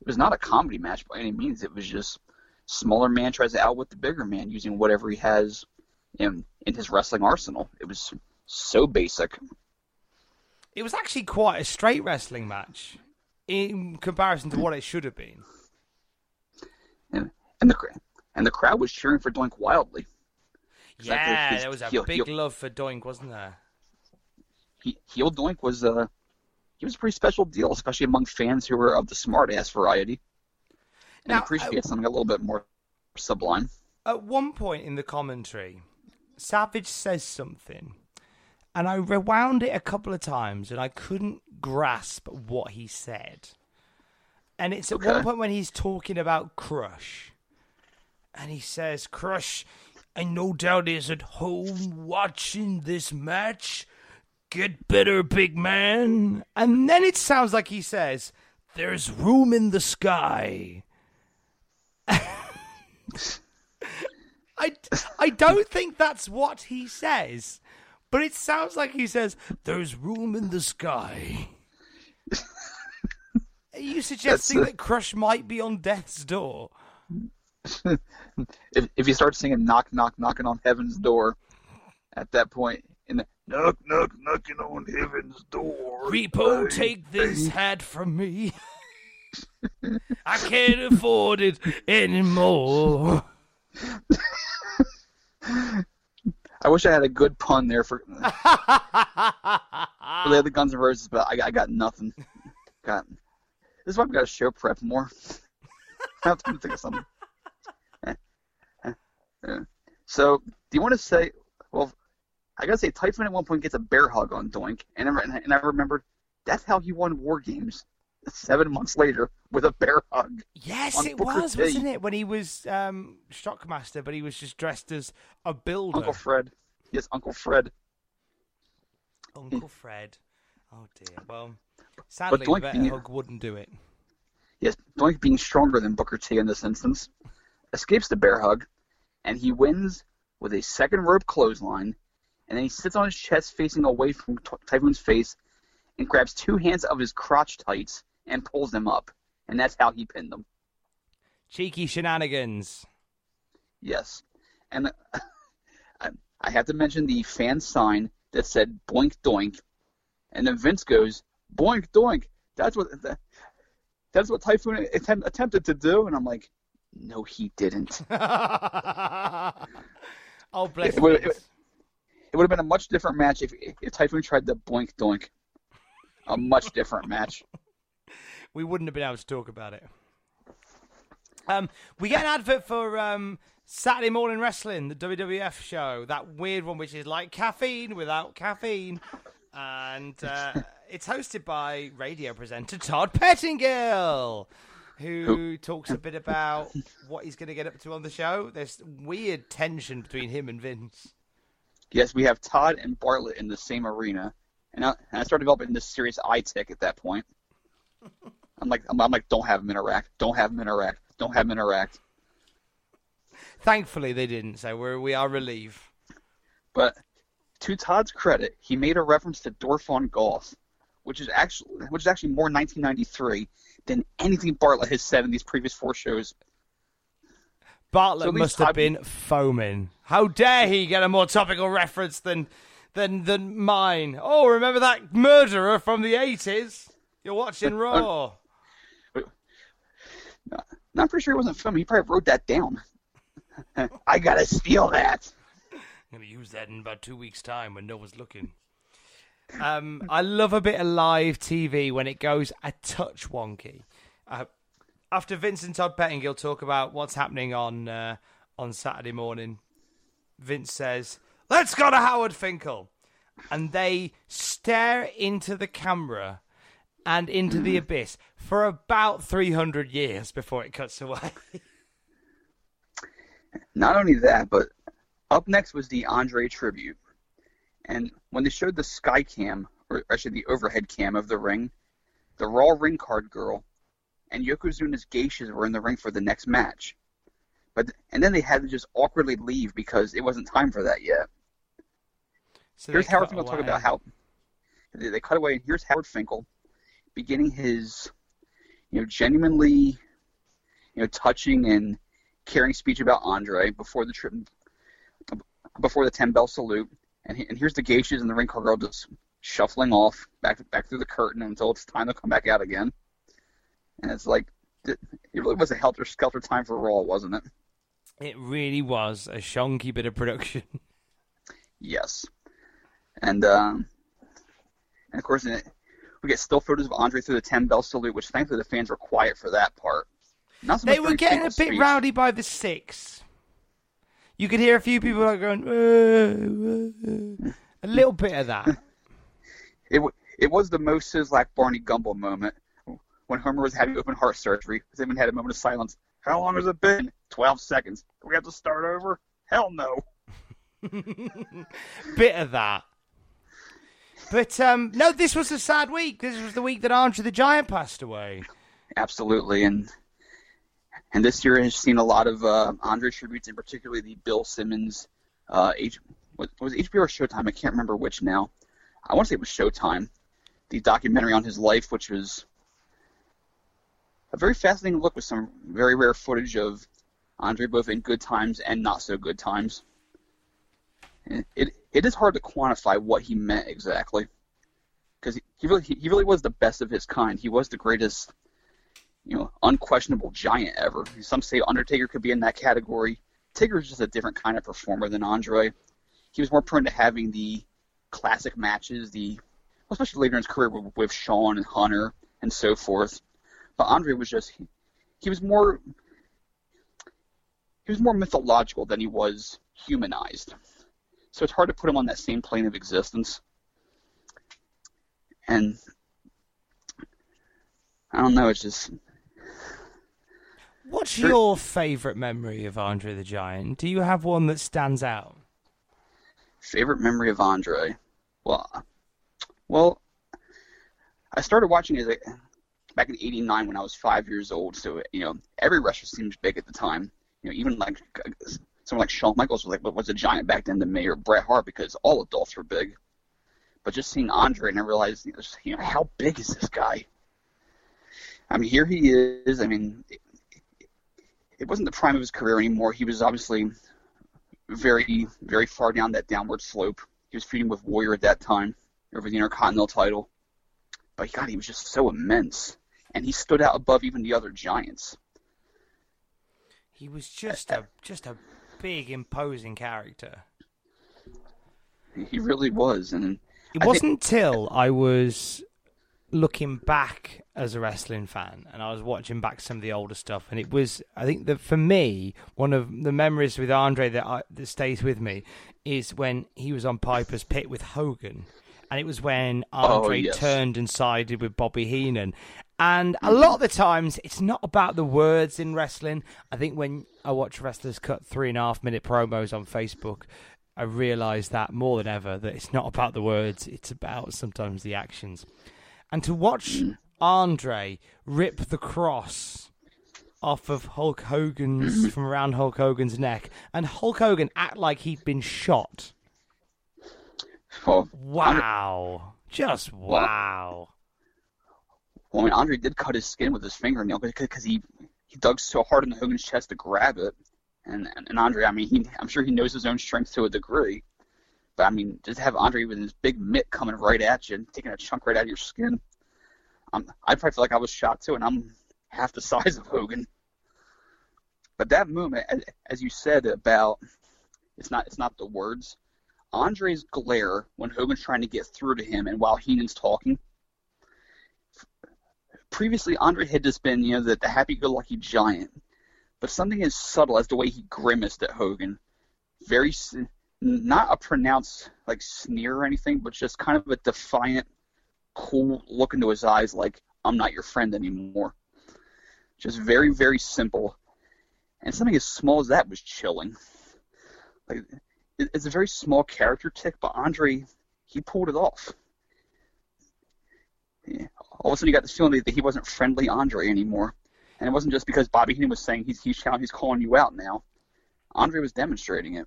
it was not a comedy match by any means. It was just smaller man tries to outwit the bigger man using whatever he has in in his wrestling arsenal. It was so basic. It was actually quite a straight wrestling match in comparison to what it should have been. and and the and the crowd was cheering for Doink wildly. Yeah, His there was a heel- big heel- love for Doink, wasn't there? He, heel Doink was uh he was a pretty special deal, especially among fans who were of the smart ass variety and Now, appreciate uh, something a little bit more sublime. At one point in the commentary, Savage says something, and I rewound it a couple of times, and I couldn't grasp what he said. And it's at one point when he's talking about Crush, and he says, "Crush, I no doubt is at home watching this match. Get better, big man." And then it sounds like he says, "There's room in the sky." I, I don't think that's what he says, but it sounds like he says, There's room in the sky. Are you suggesting uh, that Crush might be on death's door? If if you start singing knock knock knocking on heaven's door, at that point knock knock knocking on heaven's door. Repo, bang, take this bang. hat from me. I can't afford it anymore. I wish I had a good pun there for, for the other Guns N' Roses, but I, I got nothing. Got this is why we got to show prep more. I have to think of something. So, do you want to say? Well, I gotta say, Typhoon at one point gets a bear hug on Doink, and I, and I remembered that's how he won War Games seven months later with a bear hug. Yes, it Booker was, T. wasn't it? When he was um, Shockmaster, but he was just dressed as a builder. Uncle Fred, yes, Uncle Fred. Uncle Fred. Oh dear. Well, sadly, Doink a better being- hug wouldn't do it. Yes, Doink being stronger than Booker T in this instance, escapes the bear hug, and he wins with a second rope clothesline, and then he sits on his chest facing away from T- Typhoon's face and grabs two hands of his crotch tights and pulls them up, and that's how he pinned them. Cheeky shenanigans. Yes, and I, I have to mention the fan sign that said "Boink Doink," and then Vince goes "Boink Doink." That's what that, that's what Typhoon attempt, attempted to do, and I'm like, no, he didn't. oh, bless It Vince. it, it would have been a much different match if, if Typhoon tried the blink doink. A much different match. we wouldn't have been able to talk about it. Um, we get an advert for um, Saturday Morning Wrestling, the WWF show, that weird one which is like caffeine without caffeine, and uh, it's hosted by radio presenter Todd Pettingill, who talks a bit about what he's going to get up to on the show. There's weird tension between him and Vince. Yes, we have Todd and Bartlett in the same arena, and I, and I started developing this serious eye tick at that point. I'm like, I'm, I'm like, don't have them interact, don't have them interact, don't have them interact. Thankfully, they didn't, so we're, we are relieved. But to Todd's credit, he made a reference to Dorf on Golf, which is actually which is actually more 1993 than anything Bartlett has said in these previous four shows. Bartlett So must have been foaming. How dare he get a more topical reference than than than mine? Oh, remember that murderer from the eighties? You're watching Raw. No, I'm pretty sure it wasn't filming. He probably wrote that down. I gotta steal that. I'm gonna use that in about two weeks' time when no one's looking. Um, I love a bit of live TV when it goes a touch wonky. Uh, after Vince and Todd Pettingill talk about what's happening on uh, on Saturday morning, Vince says, "Let's go to Howard Finkel," and they stare into the camera and into the abyss for about 300 years before it cuts away. Not only that, but up next was the Andre tribute. And when they showed the sky cam, or actually the overhead cam of the ring, the Raw ring card girl and Yokozuna's geishas were in the ring for the next match. But and then they had to just awkwardly leave because it wasn't time for that yet. So here's Howard Finkel talking about how they, they cut away. And here's Howard Finkel beginning his, you know, genuinely, you know, touching and caring speech about Andre before the trip, before the ten bell salute. And, he, and here's the geishas and the ring girl just shuffling off back back through the curtain until it's time to come back out again. And it's like, it really was a helter skelter time for Raw, wasn't it? It really was a shonky bit of production. Yes. And um, and of course, it, we get still photos of Andre through the ten bell salute, which thankfully the fans were quiet for that part. Not so They were getting a bit speech. rowdy by the six. You could hear a few people like going, "Uh, uh, uh." a little bit of that. It w- it was the most Sislak Barney Gumble moment when Homer was having open heart surgery. Even had a moment of silence. How long has it been? Twelve seconds. Do we have to start over? Hell no. bit of that. But um, no, this was a sad week. This was the week that Andre the Giant passed away. Absolutely, and and this year has seen a lot of uh, Andre tributes, and particularly the Bill Simmons uh, H what was it, HBO or Showtime? I can't remember which now. I want to say it was Showtime. The documentary on his life, which was a very fascinating look with some very rare footage of Andre both in good times and not so good times. It it, is hard to quantify what he meant exactly, because he, really he really was the best of his kind. He was the greatest you know, unquestionable giant ever. Some say Undertaker could be in that category. Taker's just a different kind of performer than Andre. He was more prone to having the classic matches, the especially later in his career with, with Shawn and Hunter and so forth. But Andre was just he, he was more he was more mythological than he was humanized. So it's hard to put him on that same plane of existence. And I don't know, it's just What's your favourite memory of Andre the Giant? Do you have one that stands out? Favorite memory of Andre? Well, well, I started watching it like, back in '89 when I was five years old. So you know, every wrestler seemed big at the time. You know, even like someone like Shawn Michaels was like was a giant back then to me, or Bret Hart because all adults were big. But just seeing Andre, and I realized, you know, just, you know how big is this guy? I mean, here he is. I mean, it, it wasn't the prime of his career anymore. He was obviously very, very far down that downward slope. He was feuding with Warrior at that time over the Intercontinental title. But God, he was just so immense, and he stood out above even the other giants. He was just a just a big, imposing character. He really was, and It I wasn't till I was looking back as a wrestling fan and I was watching back some of the older stuff and it was I think that for me one of the memories with Andre that I, that stays with me is when he was on Piper's Pit with Hogan and it was when oh, Andre yes. turned and sided with Bobby Heenan and a lot of the times it's not about the words in wrestling I think when I watch wrestlers cut three and a half minute promos on Facebook I realise that more than ever that it's not about the words, it's about sometimes the actions. And to watch Andre rip the cross off of Hulk Hogan's from around Hulk Hogan's neck, and Hulk Hogan act like he'd been shot. well, Wow, just wow. Well, I mean, Andre did cut his skin with his fingernail because he he dug so hard in Hogan's chest to grab it, and and, and Andre, I mean, he, I'm sure he knows his own strength to a degree, but I mean, just have Andre with his big mitt coming right at you and taking a chunk right out of your skin. Um, I probably feel like I was shot too, and I'm half the size of Hogan. But that movement, as you said about, it's not it's not the words. Andre's glare when Hogan's trying to get through to him, and while Heenan's talking. Previously, Andre had just been, you know, the, the happy-go-lucky giant, but something as subtle as the way he grimaced at Hogan, very not a pronounced like sneer or anything, but just kind of a defiant, cool look into his eyes, like I'm not your friend anymore. Just very, very simple, and something as small as that was chilling. Like it's a very small character tick, but Andre he pulled it off. Yeah. All of a sudden, you got the feeling that he wasn't friendly Andre anymore, and it wasn't just because Bobby Heenan was saying he's he's he's calling you out now. Andre was demonstrating it.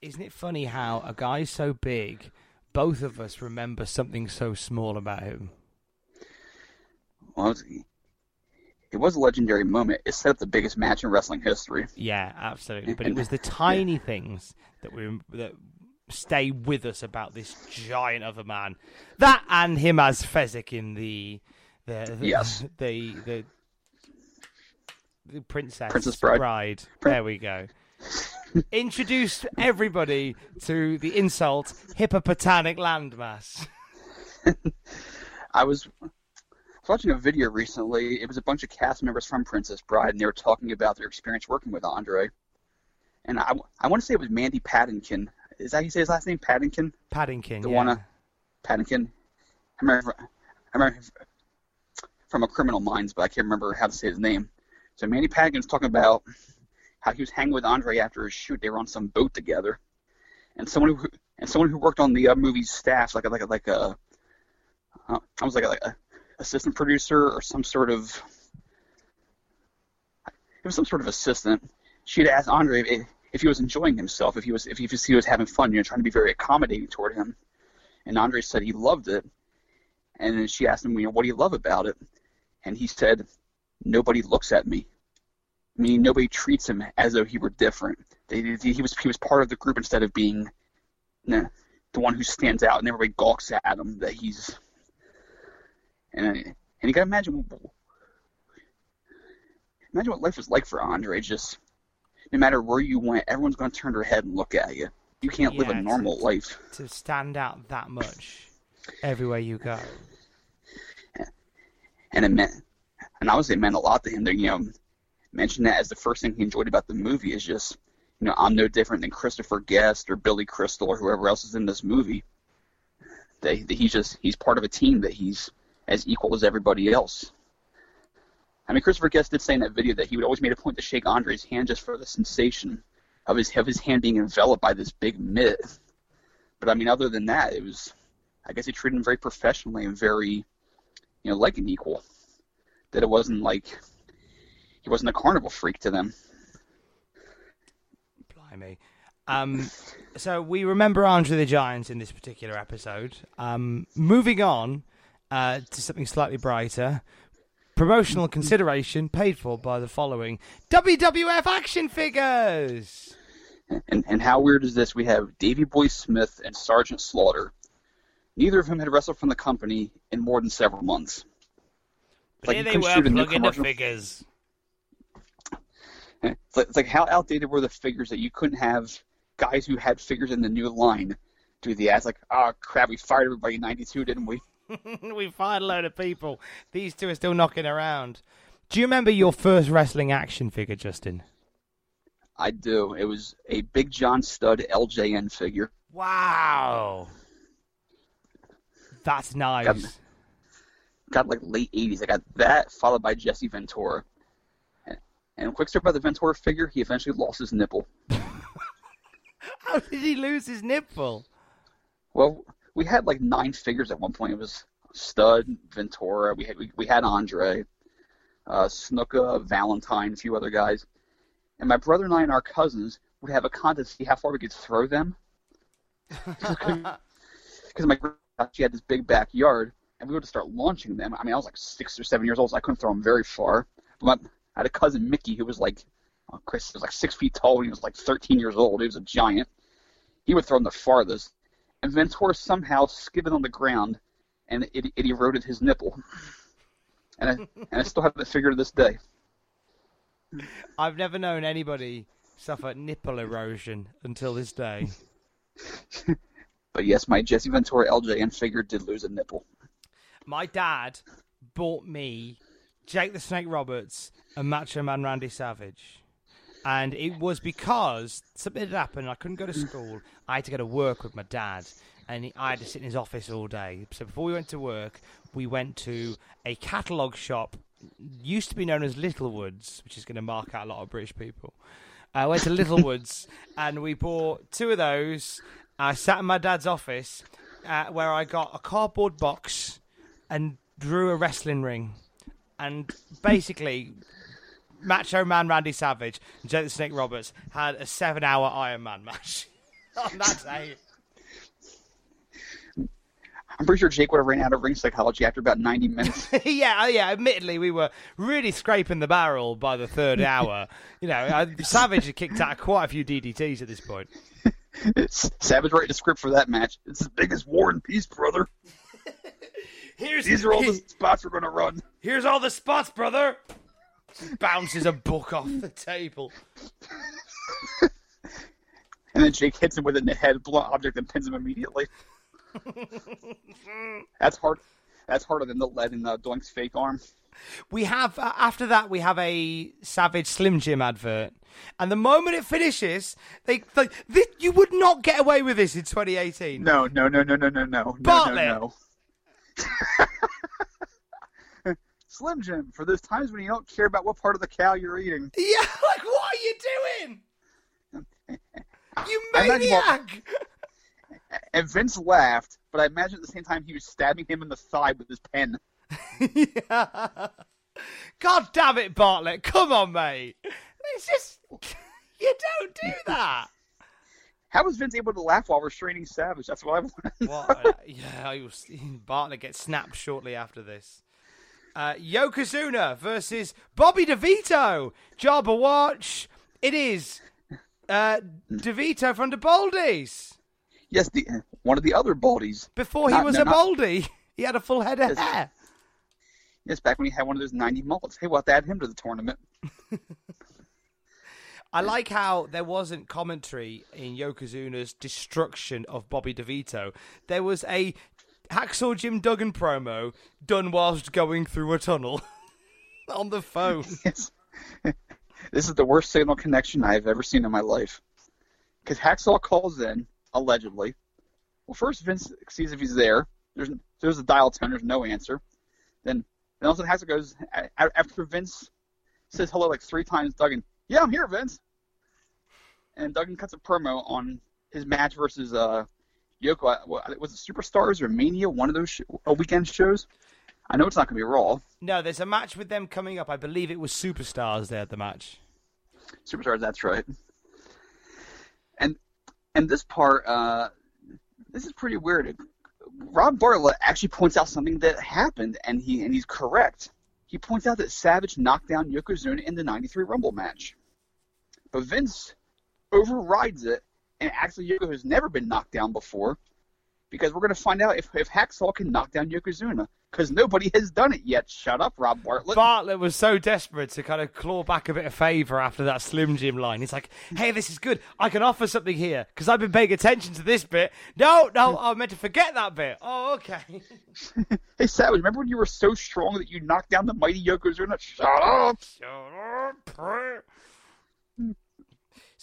Isn't it funny how a guy so big, both of us remember something so small about him? Well, it was, it was a legendary moment. It set up the biggest match in wrestling history. Yeah, absolutely. But it was the tiny things that we that stay with us about this giant of a man. That and him as Fezzik in the the, the Yes. the the, the princess, Princess Bride. There we go. Introduce everybody to the insult hippopotamic landmass. I was watching a video recently. It was a bunch of cast members from Princess Bride, and they were talking about their experience working with Andre. And I, I want to say it was Mandy Paddington. Is that how you say his last name? Paddington? Paddington. The yeah. one, uh, Paddington. I remember, I remember from a Criminal Minds, but I can't remember how to say his name. So Mandy Paddington's talking about how he was hanging with Andre after his shoot. They were on some boat together, and someone who and someone who worked on the uh, movie's staff, like a, like a, like a, uh, I was like a, like a assistant producer or some sort of, it was some sort of assistant. She'd asked Andre if, if he was enjoying himself, if he was if he, he was having fun, you know, trying to be very accommodating toward him. And Andre said he loved it. And then she asked him, you know, what do you love about it? And he said, nobody looks at me. Meaning nobody treats him as though he were different. They, they- he was he was part of the group instead of being nah, the one who stands out and everybody gawks at him that he's. And and you gotta imagine imagine what life was like for Andre. Just no matter where you went, everyone's gonna turn their head and look at you. You can't live a normal it's- life. to stand out that much everywhere you go. and it meant, and obviously it meant a lot to him. To you know, mention that as the first thing he enjoyed about the movie is just, you know, I'm no different than Christopher Guest or Billy Crystal or whoever else is in this movie. That, that he's just he's part of a team that he's as equal as everybody else. I mean, Christopher Guest did say in that video that he would always made a point to shake Andre's hand just for the sensation of his of his hand being enveloped by this big mitt. But I mean, other than that, it was, I guess he treated him very professionally and very, you know, like an equal. That it wasn't like he wasn't a carnival freak to them. Blimey. Um, so we remember Andre the Giant in this particular episode. Um, moving on uh, to something slightly brighter. Promotional consideration paid for by the following WWF action figures. And, and how weird is this? We have Davy Boy Smith and Sergeant Slaughter. Neither of whom had wrestled from the company in more than several months. But here they were plugging the figures. It's like, it's like how outdated were the figures that you couldn't have guys who had figures in the new line do the ads like, oh crap, we fired everybody in '92, didn't we? we fired a load of people. These two are still knocking around. Do you remember your first wrestling action figure, Justin? I do. It was a Big John Studd LJN figure. Wow. That's nice. Got, got like late 80s. I got that, followed by Jesse Ventura. And, and quick story about the Ventura figure, he eventually lost his nipple. How did he lose his nipple? Well, we had like nine figures at one point. It was Studd, Ventura, we had we, we had Andre, uh, Snuka, Valentine, a few other guys. And my brother and I and our cousins would have a contest to see how far we could throw them. Because my she had this big backyard, and we would start launching them. I mean, I was like six or seven years old, so I couldn't throw them very far. But my, I had a cousin Mickey who was like, oh, Chris was like six feet tall when he was like 13 years old. He was a giant. He would throw them the farthest, and Ventura somehow skidded on the ground, and it, it eroded his nipple. And I, and I still have it figure to this day. I've never known anybody suffer nipple erosion until this day. but yes, my Jesse Ventura LJN figure did lose a nipple. My dad bought me Jake the Snake Roberts and Macho Man Randy Savage. And it was because something had happened. I couldn't go to school. I had to go to work with my dad. And I had to sit in his office all day. So before we went to work, we went to a catalogue shop used to be known as Littlewoods, which is going to mark out a lot of British people. I went to Littlewoods and we bought two of those. I sat in my dad's office uh, where I got a cardboard box and drew a wrestling ring. And basically, Macho Man Randy Savage and Jake the Snake Roberts had a seven hour Iron Man match on that day. I'm pretty sure Jake would have ran out of ring psychology after about 90 minutes. yeah, uh, yeah. Admittedly, we were really scraping the barrel by the third hour. you know, uh, Savage had kicked out quite a few DDTs at this point. Savage writing a script for that match. It's as big as War and Peace, brother. Here's These are all the spots we're going to run. Here's all the spots, brother. Bounces a book off the table. and then Jake hits him with a head blunt object and pins him immediately. that's hard. That's harder than the lead in the Doink's fake arm. We have uh, after that we have a Savage Slim Jim advert, and the moment it finishes, they like this, you would not get away with this in 2018. No, no, no, no, no, no, no, Bartlett. no, no. Slim Jim for those times when you don't care about what part of the cow you're eating. Yeah, like what are you doing? You maniac! And Vince laughed, but I imagine at the same time he was stabbing him in the thigh with his pen. yeah. God damn it, Bartlett! Come on, mate. It's just you don't do that. How was Vince able to laugh while restraining Savage? That's what I want. What? Uh, yeah, I was, Bartlett gets snapped shortly after this. Uh, Yokozuna versus Bobby DeVito. Job a watch. It is uh, DeVito from the Baldies. Yes, the one of the other Baldies. Before he Not- was no, a not- Baldy, he had a full head of Yes. hair. Yes, back when he had one of those 90 mullets. Hey, we'll have to add him to the tournament. I like how there wasn't commentary in Yokozuna's destruction of Bobby DeVito. There was a Hacksaw Jim Duggan promo done whilst going through a tunnel on the phone. Yes. this is the worst signal connection I've ever seen in my life. Because Hacksaw calls in, allegedly. Well, first Vince sees if he's there. There's there's a dial tone. There's no answer. Then then all of a sudden Hacksaw goes after Vince says hello like three times. Duggan, yeah, I'm here, Vince. And Duggan cuts a promo on his match versus uh Yoko. Was it Superstars or Mania? One of those sh- weekend shows. I know it's not going to be Raw. No, there's a match with them coming up. I believe it was Superstars there at the match. Superstars, that's right. And and this part, uh, this is pretty weird. Rob Bartlett actually points out something that happened, and he and he's correct. he points out that Savage knocked down Yokozuna in the 93 Rumble match. But Vince overrides it and actually Yoko has never been knocked down before because we're going to find out if, if Hacksaw can knock down Yokozuna because nobody has done it yet. Shut up, Rob Bartlett. Bartlett was so desperate to kind of claw back a bit of favour after that Slim Jim line. He's like, hey, this is good. I can offer something here because I've been paying attention to this bit. No, no, I meant to forget that bit. Oh, okay. hey, Savage, remember when you were so strong that you knocked down the mighty Yokozuna? Shut up. Shut up.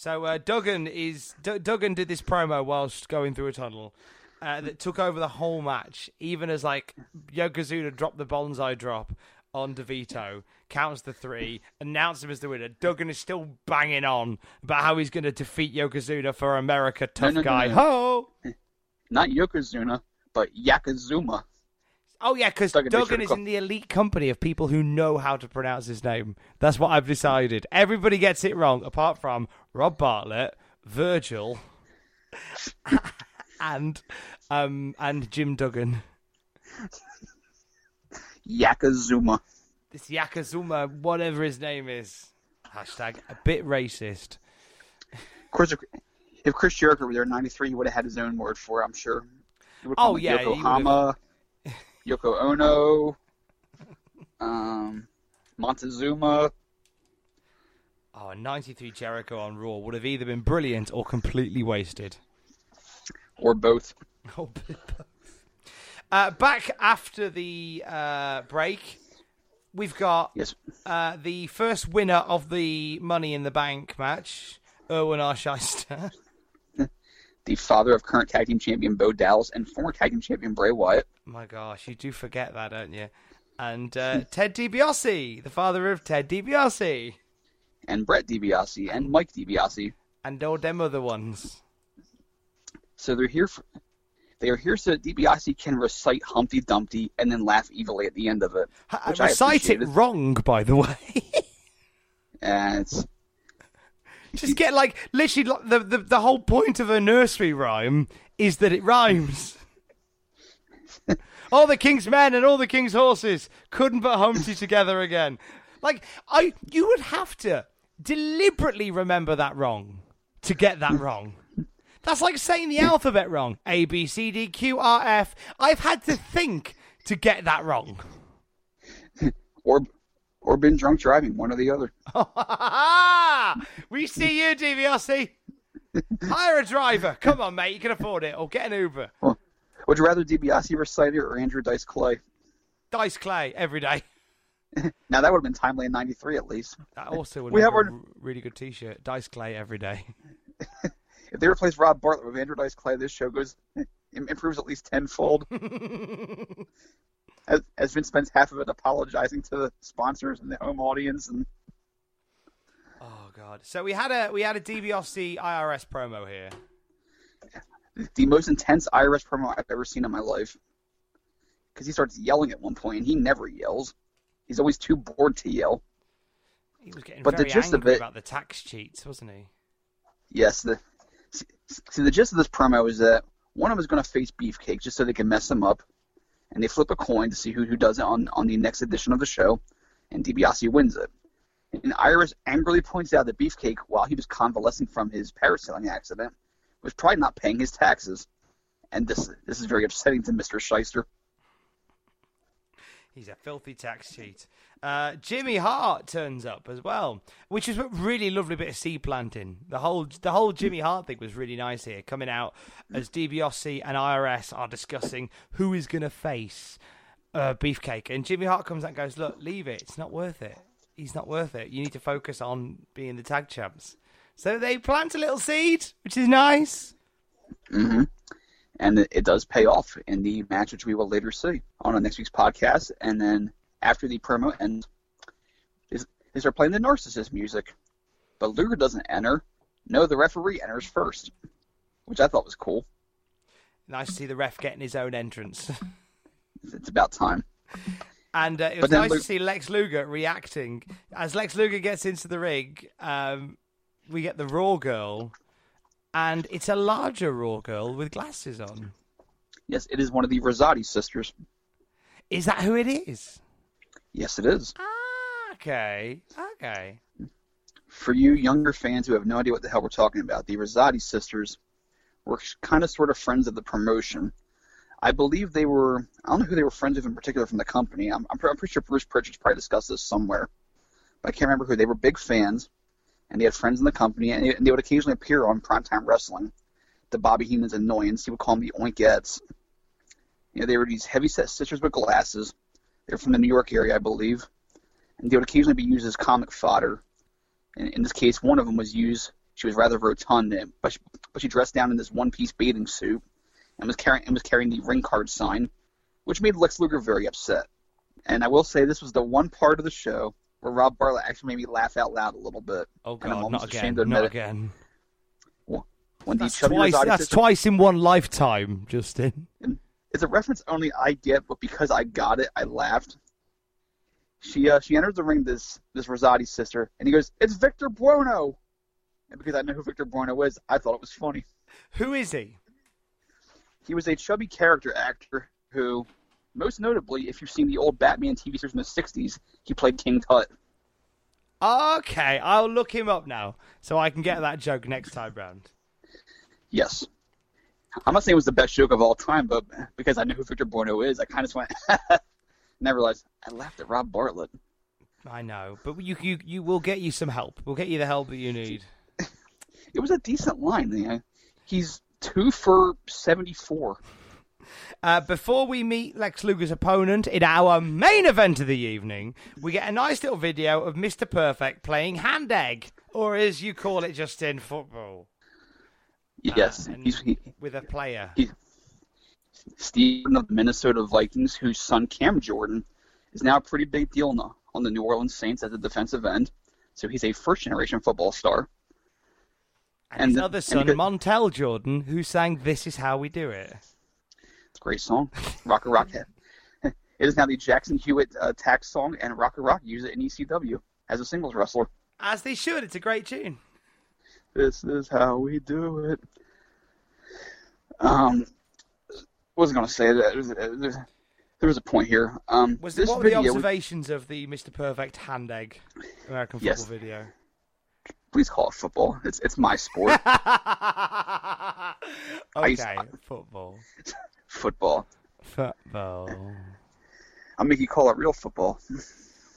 So uh, Duggan is D- Duggan did this promo whilst going through a tunnel uh, that took over the whole match, even as like Yokozuna dropped the Banzai drop on DeVito, counts the three, announced him as the winner. Duggan is still banging on about how he's going to defeat Yokozuna for America, tough no, no, guy. no. Ho! Not Yokozuna, but Yakazuma. Oh yeah, because Duggan, Duggan, make sure to is in the elite company of people who know how to pronounce his name. That's what I've decided. Everybody gets it wrong, apart from Rob Bartlett, Virgil, and um and Jim Duggan. Yakazuma. This Yakazuma, whatever his name is. Hashtag a bit racist. Of course, if- Chris Jericho were there in '93, he would have had his own word for it. I'm sure. He would call Oh, yeah, Yokohama, Yoko Ono, um, Montezuma. Oh, a 93 Jericho on Raw would have either been brilliant or completely wasted. or both. Oh, uh, back after the uh, break, we've got Yes. uh, the first winner of the Money in the Bank match, Irwin R. Schyster. The father of current tag team champion Bo Dallas and former tag team champion Bray Wyatt. My gosh, you do forget that, don't you? And uh, Ted DiBiase, the father of Ted DiBiase, and Brett DiBiase and Mike DiBiase. and all them other ones. So they're here. For, they are here so that DiBiase can recite Humpty Dumpty and then laugh evilly at the end of it. Which I recite it wrong, by the way. And it's Just get like literally like, the, the the whole point of a nursery rhyme is that it rhymes. all the king's men and all the king's horses couldn't put Humpty together again. Like I, you would have to deliberately remember that wrong to get that wrong. That's like saying the alphabet wrong. A B C D Q R F. I've had to think to get that wrong. or or been drunk driving, one or the other. we see you, DVRC. Hire a driver. Come on, mate. You can afford it. Or get an Uber. Would you rather DiBiase recite it or Andrew Dice Clay? Dice Clay every day. Now that would have been timely in '93 at least. That also would We have a our- r- really good T-shirt. Dice Clay every day. If they replace Rob Bartlett with Andrew Dice Clay, this show goes improves at least tenfold. As, as Vince spends half of it apologizing to the sponsors and the home audience, and Oh God. So we had a we had a DBRC IRS promo here. the most intense IRS promo I've ever seen in my life. Because he starts yelling at one point, and he never yells. He's always too bored to yell. He was getting But the very gist of angry it- about the tax cheats, wasn't he? Yes, the see, see the gist of this promo is that one of them is going to face Beefcake just so they can mess him up, and they flip a coin to see who who does it on on the next edition of the show, and DiBiase wins it. And IRS angrily points out that Beefcake, while he was convalescing from his parasailing accident, was probably not paying his taxes, and this this is very upsetting to Mister Schyster. He's a filthy tax cheat. Uh, Jimmy Hart turns up as well, which is a really lovely bit of seed planting. The whole the whole Jimmy Hart thing was really nice here, coming out as DiBiase and IRS are discussing who is going to face uh, Beefcake, and Jimmy Hart comes out and goes, "Look, leave it. It's not worth it. He's not worth it. You need to focus on being the tag champs." So they plant a little seed, which is nice. hmm And it, it does pay off in the match, which we will later see on next week's podcast. And then after the promo ends, is they start playing the narcissist music. But Luger doesn't enter. No, the referee enters first, which I thought was cool. Nice to see the ref getting his own entrance. It's about time. And uh, it was nice Lu- to see Lex Luger reacting. As Lex Luger gets into the ring, um, we get the Raw girl, and it's a larger Raw girl with glasses on. Yes, it is one of the Rosati sisters. Is that who it is? Yes, it is. Ah, Okay, okay. For you younger fans who have no idea what the hell we're talking about, the Rosati sisters were kind of sort of friends of the promotion. I believe they were, I don't know who they were friends with in particular from the company. I'm, I'm, I'm pretty sure Bruce Prichard's probably discussed this somewhere. But I can't remember who. They were big fans, and they had friends in the company, and they, would occasionally appear on primetime wrestling. To Bobby Heenan's annoyance, he would call them the Oinkettes. You know, they were these heavy-set sisters with glasses. They were from the New York area, I believe, and they would occasionally be used as comic fodder. In, in this case, one of them was used. She was rather rotund, but she, but she dressed down in this one-piece bathing suit and was carrying and was carrying the ring card sign, which made Lex Luger very upset. And I will say this was the one part of the show where Rob Bartlett actually made me laugh out loud a little bit. Oh And I'm god, almost not ashamed again, to not admit it. again. When That's twice. That's twice in one lifetime, Justin. It's a reference only I get, but because I got it, I laughed. She uh, she enters the ring, this this Rosati sister, and he goes, "It's Victor Buono," and because I know who Victor Buono is, I thought it was funny. Who is he? He was a chubby character actor who, most notably, if you've seen the old Batman TV series from the '60s, he played King Tut. Okay, I'll look him up now so I can get that joke next time round. Yes. I'm not saying it was the best joke of all time, but because I know who Victor Buono is, I kind of just went, I realized I laughed at Rob Bartlett. I know, but you you you will get you some help. We'll get you the help that you need. It was a decent line. You know? He's two for 74. Uh, before we meet Lex Luger's opponent in our main event of the evening, we get a nice little video of Mr. Perfect playing hand egg, or as you call it, just in football, Yes, and- he's he, with a player. he, Steven of the Minnesota Vikings, whose son Cam Jordan is now a pretty big deal now on the New Orleans Saints as a defensive end. So he's a first generation football star. And, and his the- other son, because- Montel Jordan, who sang "This Is How We Do It." It's a great song. Rocker Rockhead. it is now the Jackson Hewitt uh, tax song, and Rocker Rock used it in ECW as a singles wrestler. As they should. It's a great tune. This is how we do it. Um, was I going to say? that. there, there was a point here. Um, Was this what were the observations of the Mr. Perfect hand egg American football Yes. video? Please call it football. It's it's my sport. okay, football. football. Football. I'll make you call it real football.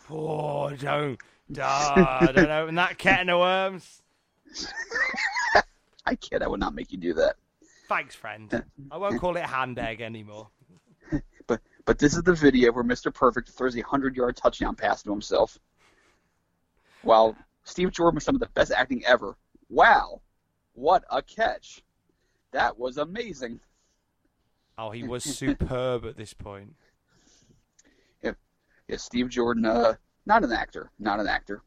Oh, don't. Duh, don't open that can of worms. I kid. I would not make you do that. Thanks, friend. I won't call it hand egg anymore. But but this is the video where Mr. Perfect throws a hundred yard touchdown pass to himself. While Steve Jordan was some of the best acting ever. Wow, what a catch! That was amazing. Oh, he was superb at this point. Yeah, Steve Jordan, uh, not an actor, not an actor.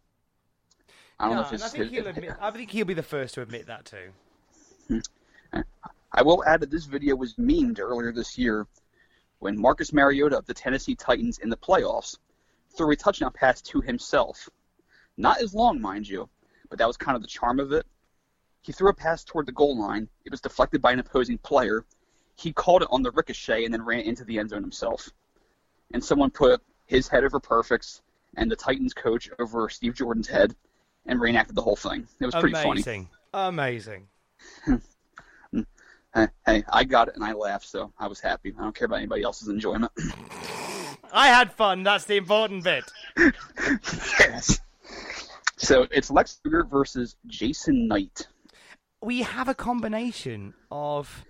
I don't No, know if it's. I think he'll admit. I think he'll be the first to admit that too. I will add that this video was memed earlier this year when Marcus Mariota of the Tennessee Titans in the playoffs threw a touchdown pass to himself. Not as long, mind you, but that was kind of the charm of it. He threw a pass toward the goal line. It was deflected by an opposing player. He called it on the ricochet and then ran into the end zone himself. And someone put his head over Perfect's and the Titans coach over Steve Jordan's head and reenacted the whole thing. It was pretty funny. Amazing. Amazing. Hey, hey, I got it and I laughed, so I was happy. I don't care about anybody else's enjoyment. I had fun. That's the important bit. yes. So it's Lex Luger versus Jason Knight. We have a combination of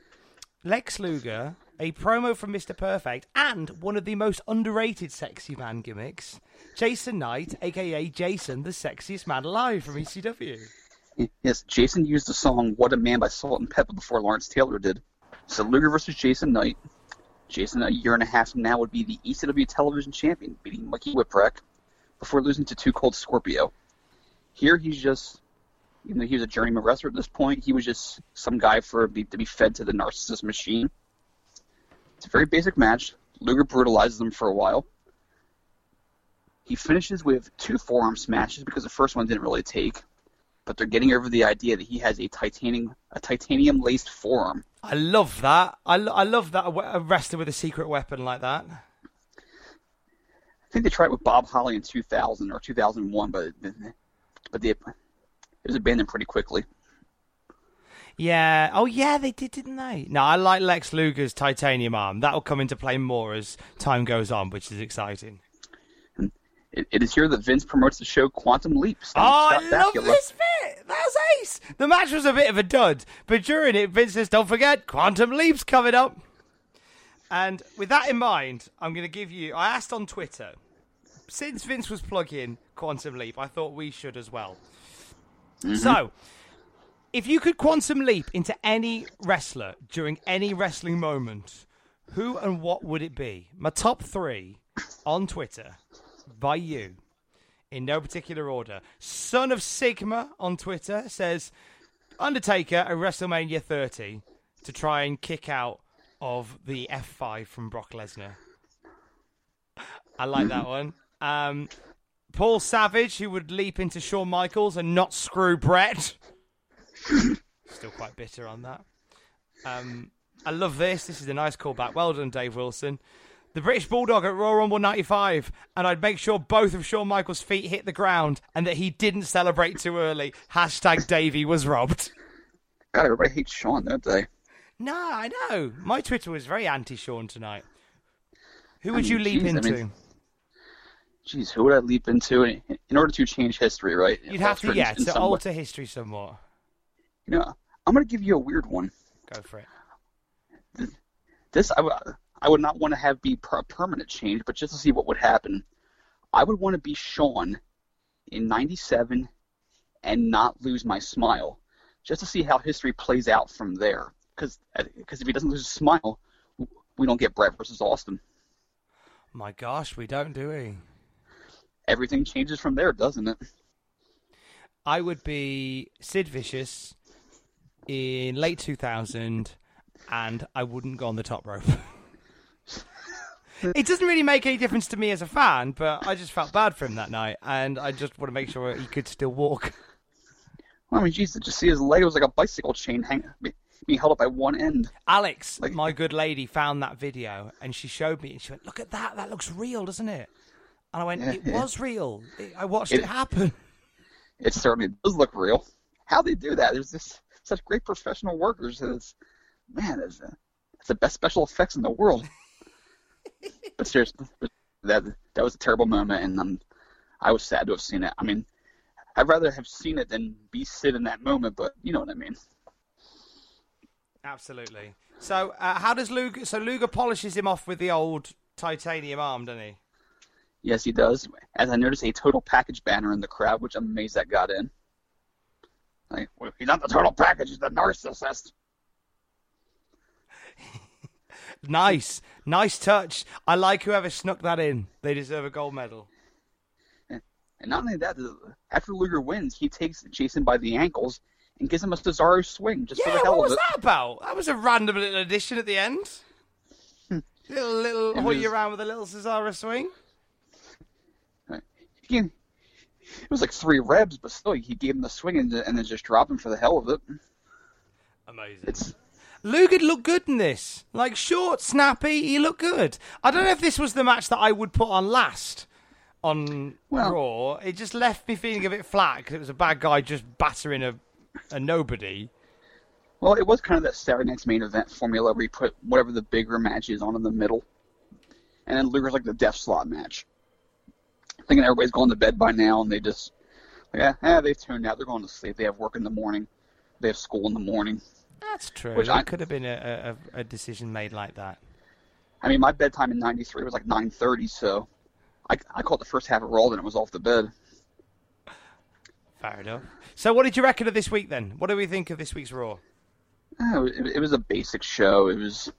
Lex Luger, a promo from Mr. Perfect, and one of the most underrated sexy man gimmicks, Jason Knight, aka Jason, the sexiest man alive from ECW. Yes, Jason used the song "What a Man" by Salt-N-Pepa before Lawrence Taylor did. So Luger versus Jason Knight. Jason, a year and a half from now, would be the ECW television champion, beating Mikey Whipwreck before losing to 2 Cold Scorpio. Here, he's just, even though he was a journeyman wrestler at this point, he was just some guy for to be fed to the narcissist machine. It's a very basic match. Luger brutalizes him for a while. He finishes with two forearm smashes because the first one didn't really take, but they're getting over the idea that he has a titanium a titanium laced forearm. I love that. I, lo- I love that uh, a a wrestler with a secret weapon like that. I think they tried it with Bob Holly in 2000 or 2001, but but they, it was abandoned pretty quickly. Yeah. Oh, yeah, they did, didn't they? No, I like Lex Luger's titanium arm. That'll come into play more as time goes on, which is exciting. It, it is here that Vince promotes the show Quantum Leap. Oh, I love Bakula. this bit. That's ace. The match was a bit of a dud, but during it, Vince says, "Don't forget, Quantum Leap's coming up." And with that in mind, I'm going to give you. I asked on Twitter, since Vince was plugging Quantum Leap, I thought we should as well. So, if you could Quantum Leap into any wrestler during any wrestling moment, who and what would it be? My top three on Twitter by you in no particular order. Son of Sigma on Twitter says Undertaker at WrestleMania 30 to try and kick out of the F5 from Brock Lesnar. I like that one. Um, Paul Savage, who would leap into Shawn Michaels and not screw Bret. Still quite bitter on that. Um, I love this. This is a nice callback. Well done, Dave Wilson. The British Bulldog at Royal Rumble 95, and I'd make sure both of Shawn Michaels' feet hit the ground and that he didn't celebrate too early. Hashtag Davey was robbed. God, everybody hates Shawn, don't they? No, I know. My Twitter was very anti Shawn tonight. Who I would you leap geez, I into? mean, Jeez, who would I leap into in, in order to change history, right? You'd have to, Alter yeah, to some way. alter history somewhat. You know, I'm going to give you a weird one. Go for it. This I would I would not want to have be per- a permanent change, but just to see what would happen. I would want to be Shawn in '97 and not lose my smile, just to see how history plays out from there. Because uh, if he doesn't lose his smile, we don't get Bret versus Austin. My gosh, we don't, do we? Everything changes from there, doesn't it? I would be Sid Vicious in late 2000, and I wouldn't go on the top rope. it doesn't really make any difference to me as a fan, but I just felt bad for him that night, and I just want to make sure he could still walk. Well, I mean, Jesus, just see his leg—it was like a bicycle chain hang, being held up by one end. Alex, Like- my good lady, found that video, and she showed me, and she went, "Look at that! That looks real, doesn't it?" And I went, Yeah, "It yeah. was real. It, I watched it, It- happen." It certainly does look real. How they do that? There's this such great professional workers. and It's man, it's, uh, it's the best special effects in the world. but seriously, that that was a terrible moment, and um, I was sad to have seen it. I mean, I'd rather have seen it than be Sid in that moment, but you know what I mean. Absolutely. So, uh, how does Luger? So Luger polishes him off with the old titanium arm, doesn't he? Yes, he does. As I noticed, a total package banner in the crowd, which I'm amazed that got in. Like, well, he's not the total package; he's the narcissist. Nice, nice touch. I like whoever snuck that in. They deserve a gold medal. And not only that, after Luger wins, he takes Jason by the ankles and gives him a Cesaro swing just for Yeah, the hell what of was it. that about? That was a random little addition at the end. little little It hoy around with a little Cesaro swing. He, it was like three rebs, but still, he gave him the swing and, and then just dropped him for the hell of it. Amazing. It's Luger looked good in this. Like short, snappy, he looked good. I don't know if this was the match that I would put on last on Well- Raw. It just left me feeling a bit flat because it was a bad guy just battering a a nobody. well, it was kind of that Saturday Night's main event formula where you put whatever the bigger match is on in the middle, and then Luger's like the death slot match. Thinking everybody's going to bed by now, and they just, yeah, eh, they've tuned out. They're going to sleep. They have work in the morning. They have school in the morning. That's true. Which I- could have been a, a, a decision made like that. I mean, my bedtime in '93 was like 9:30, so I, I caught the first half of Raw, and it was off the bed. Fair enough. So, what did you reckon of this week then? What do we think of this week's Raw? Uh, It, it was a basic show. It was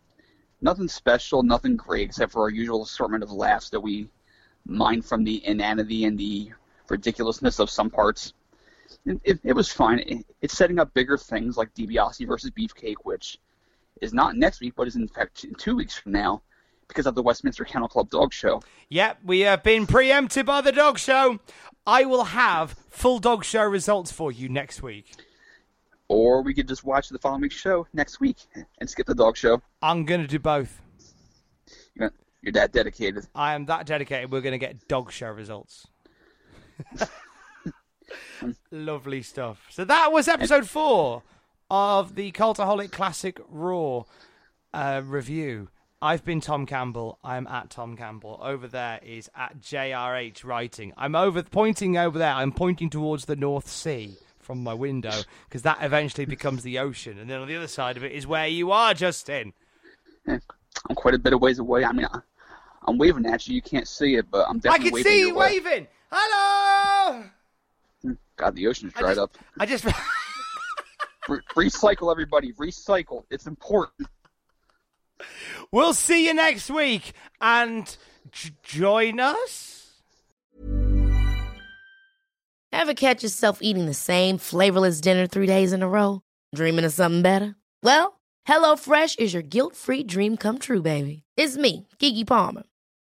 nothing special, nothing great, except for our usual assortment of laughs that we mine from the inanity and the ridiculousness of some parts. It, it, it was fine. It, it's setting up bigger things like DiBiase versus Beefcake, which is not next week, but is in fact two weeks from now because of the Westminster Kennel Club Dog Show. Yep, we have been preempted by the dog show. I will have full dog show results for you next week. Or we could just watch the following week's show next week and skip the dog show. I'm going to do both. You're that dedicated. I am that dedicated. We're going to get dog show results. Lovely stuff. So that was episode four of the Cultaholic Classic Raw uh, review. I've been Tom Campbell. I'm at Tom Campbell. Over there is at JRH Writing. I'm over pointing over there. I'm pointing towards the North Sea from my window because that eventually becomes the ocean. And then on the other side of it is where you are, Justin. I'm quite a bit of ways away. I mean, I, I'm waving at you. You can't see it, but I'm definitely. Waving. I can waving see your you way. waving. Hello. Hmm. God, the ocean's I dried just, up. I just Re- recycle, everybody. Recycle. It's important. We'll see you next week and j- join us. Ever catch yourself eating the same flavorless dinner three days in a row? Dreaming of something better? Well, HelloFresh is your guilt-free dream come true, baby. It's me, Keke Palmer.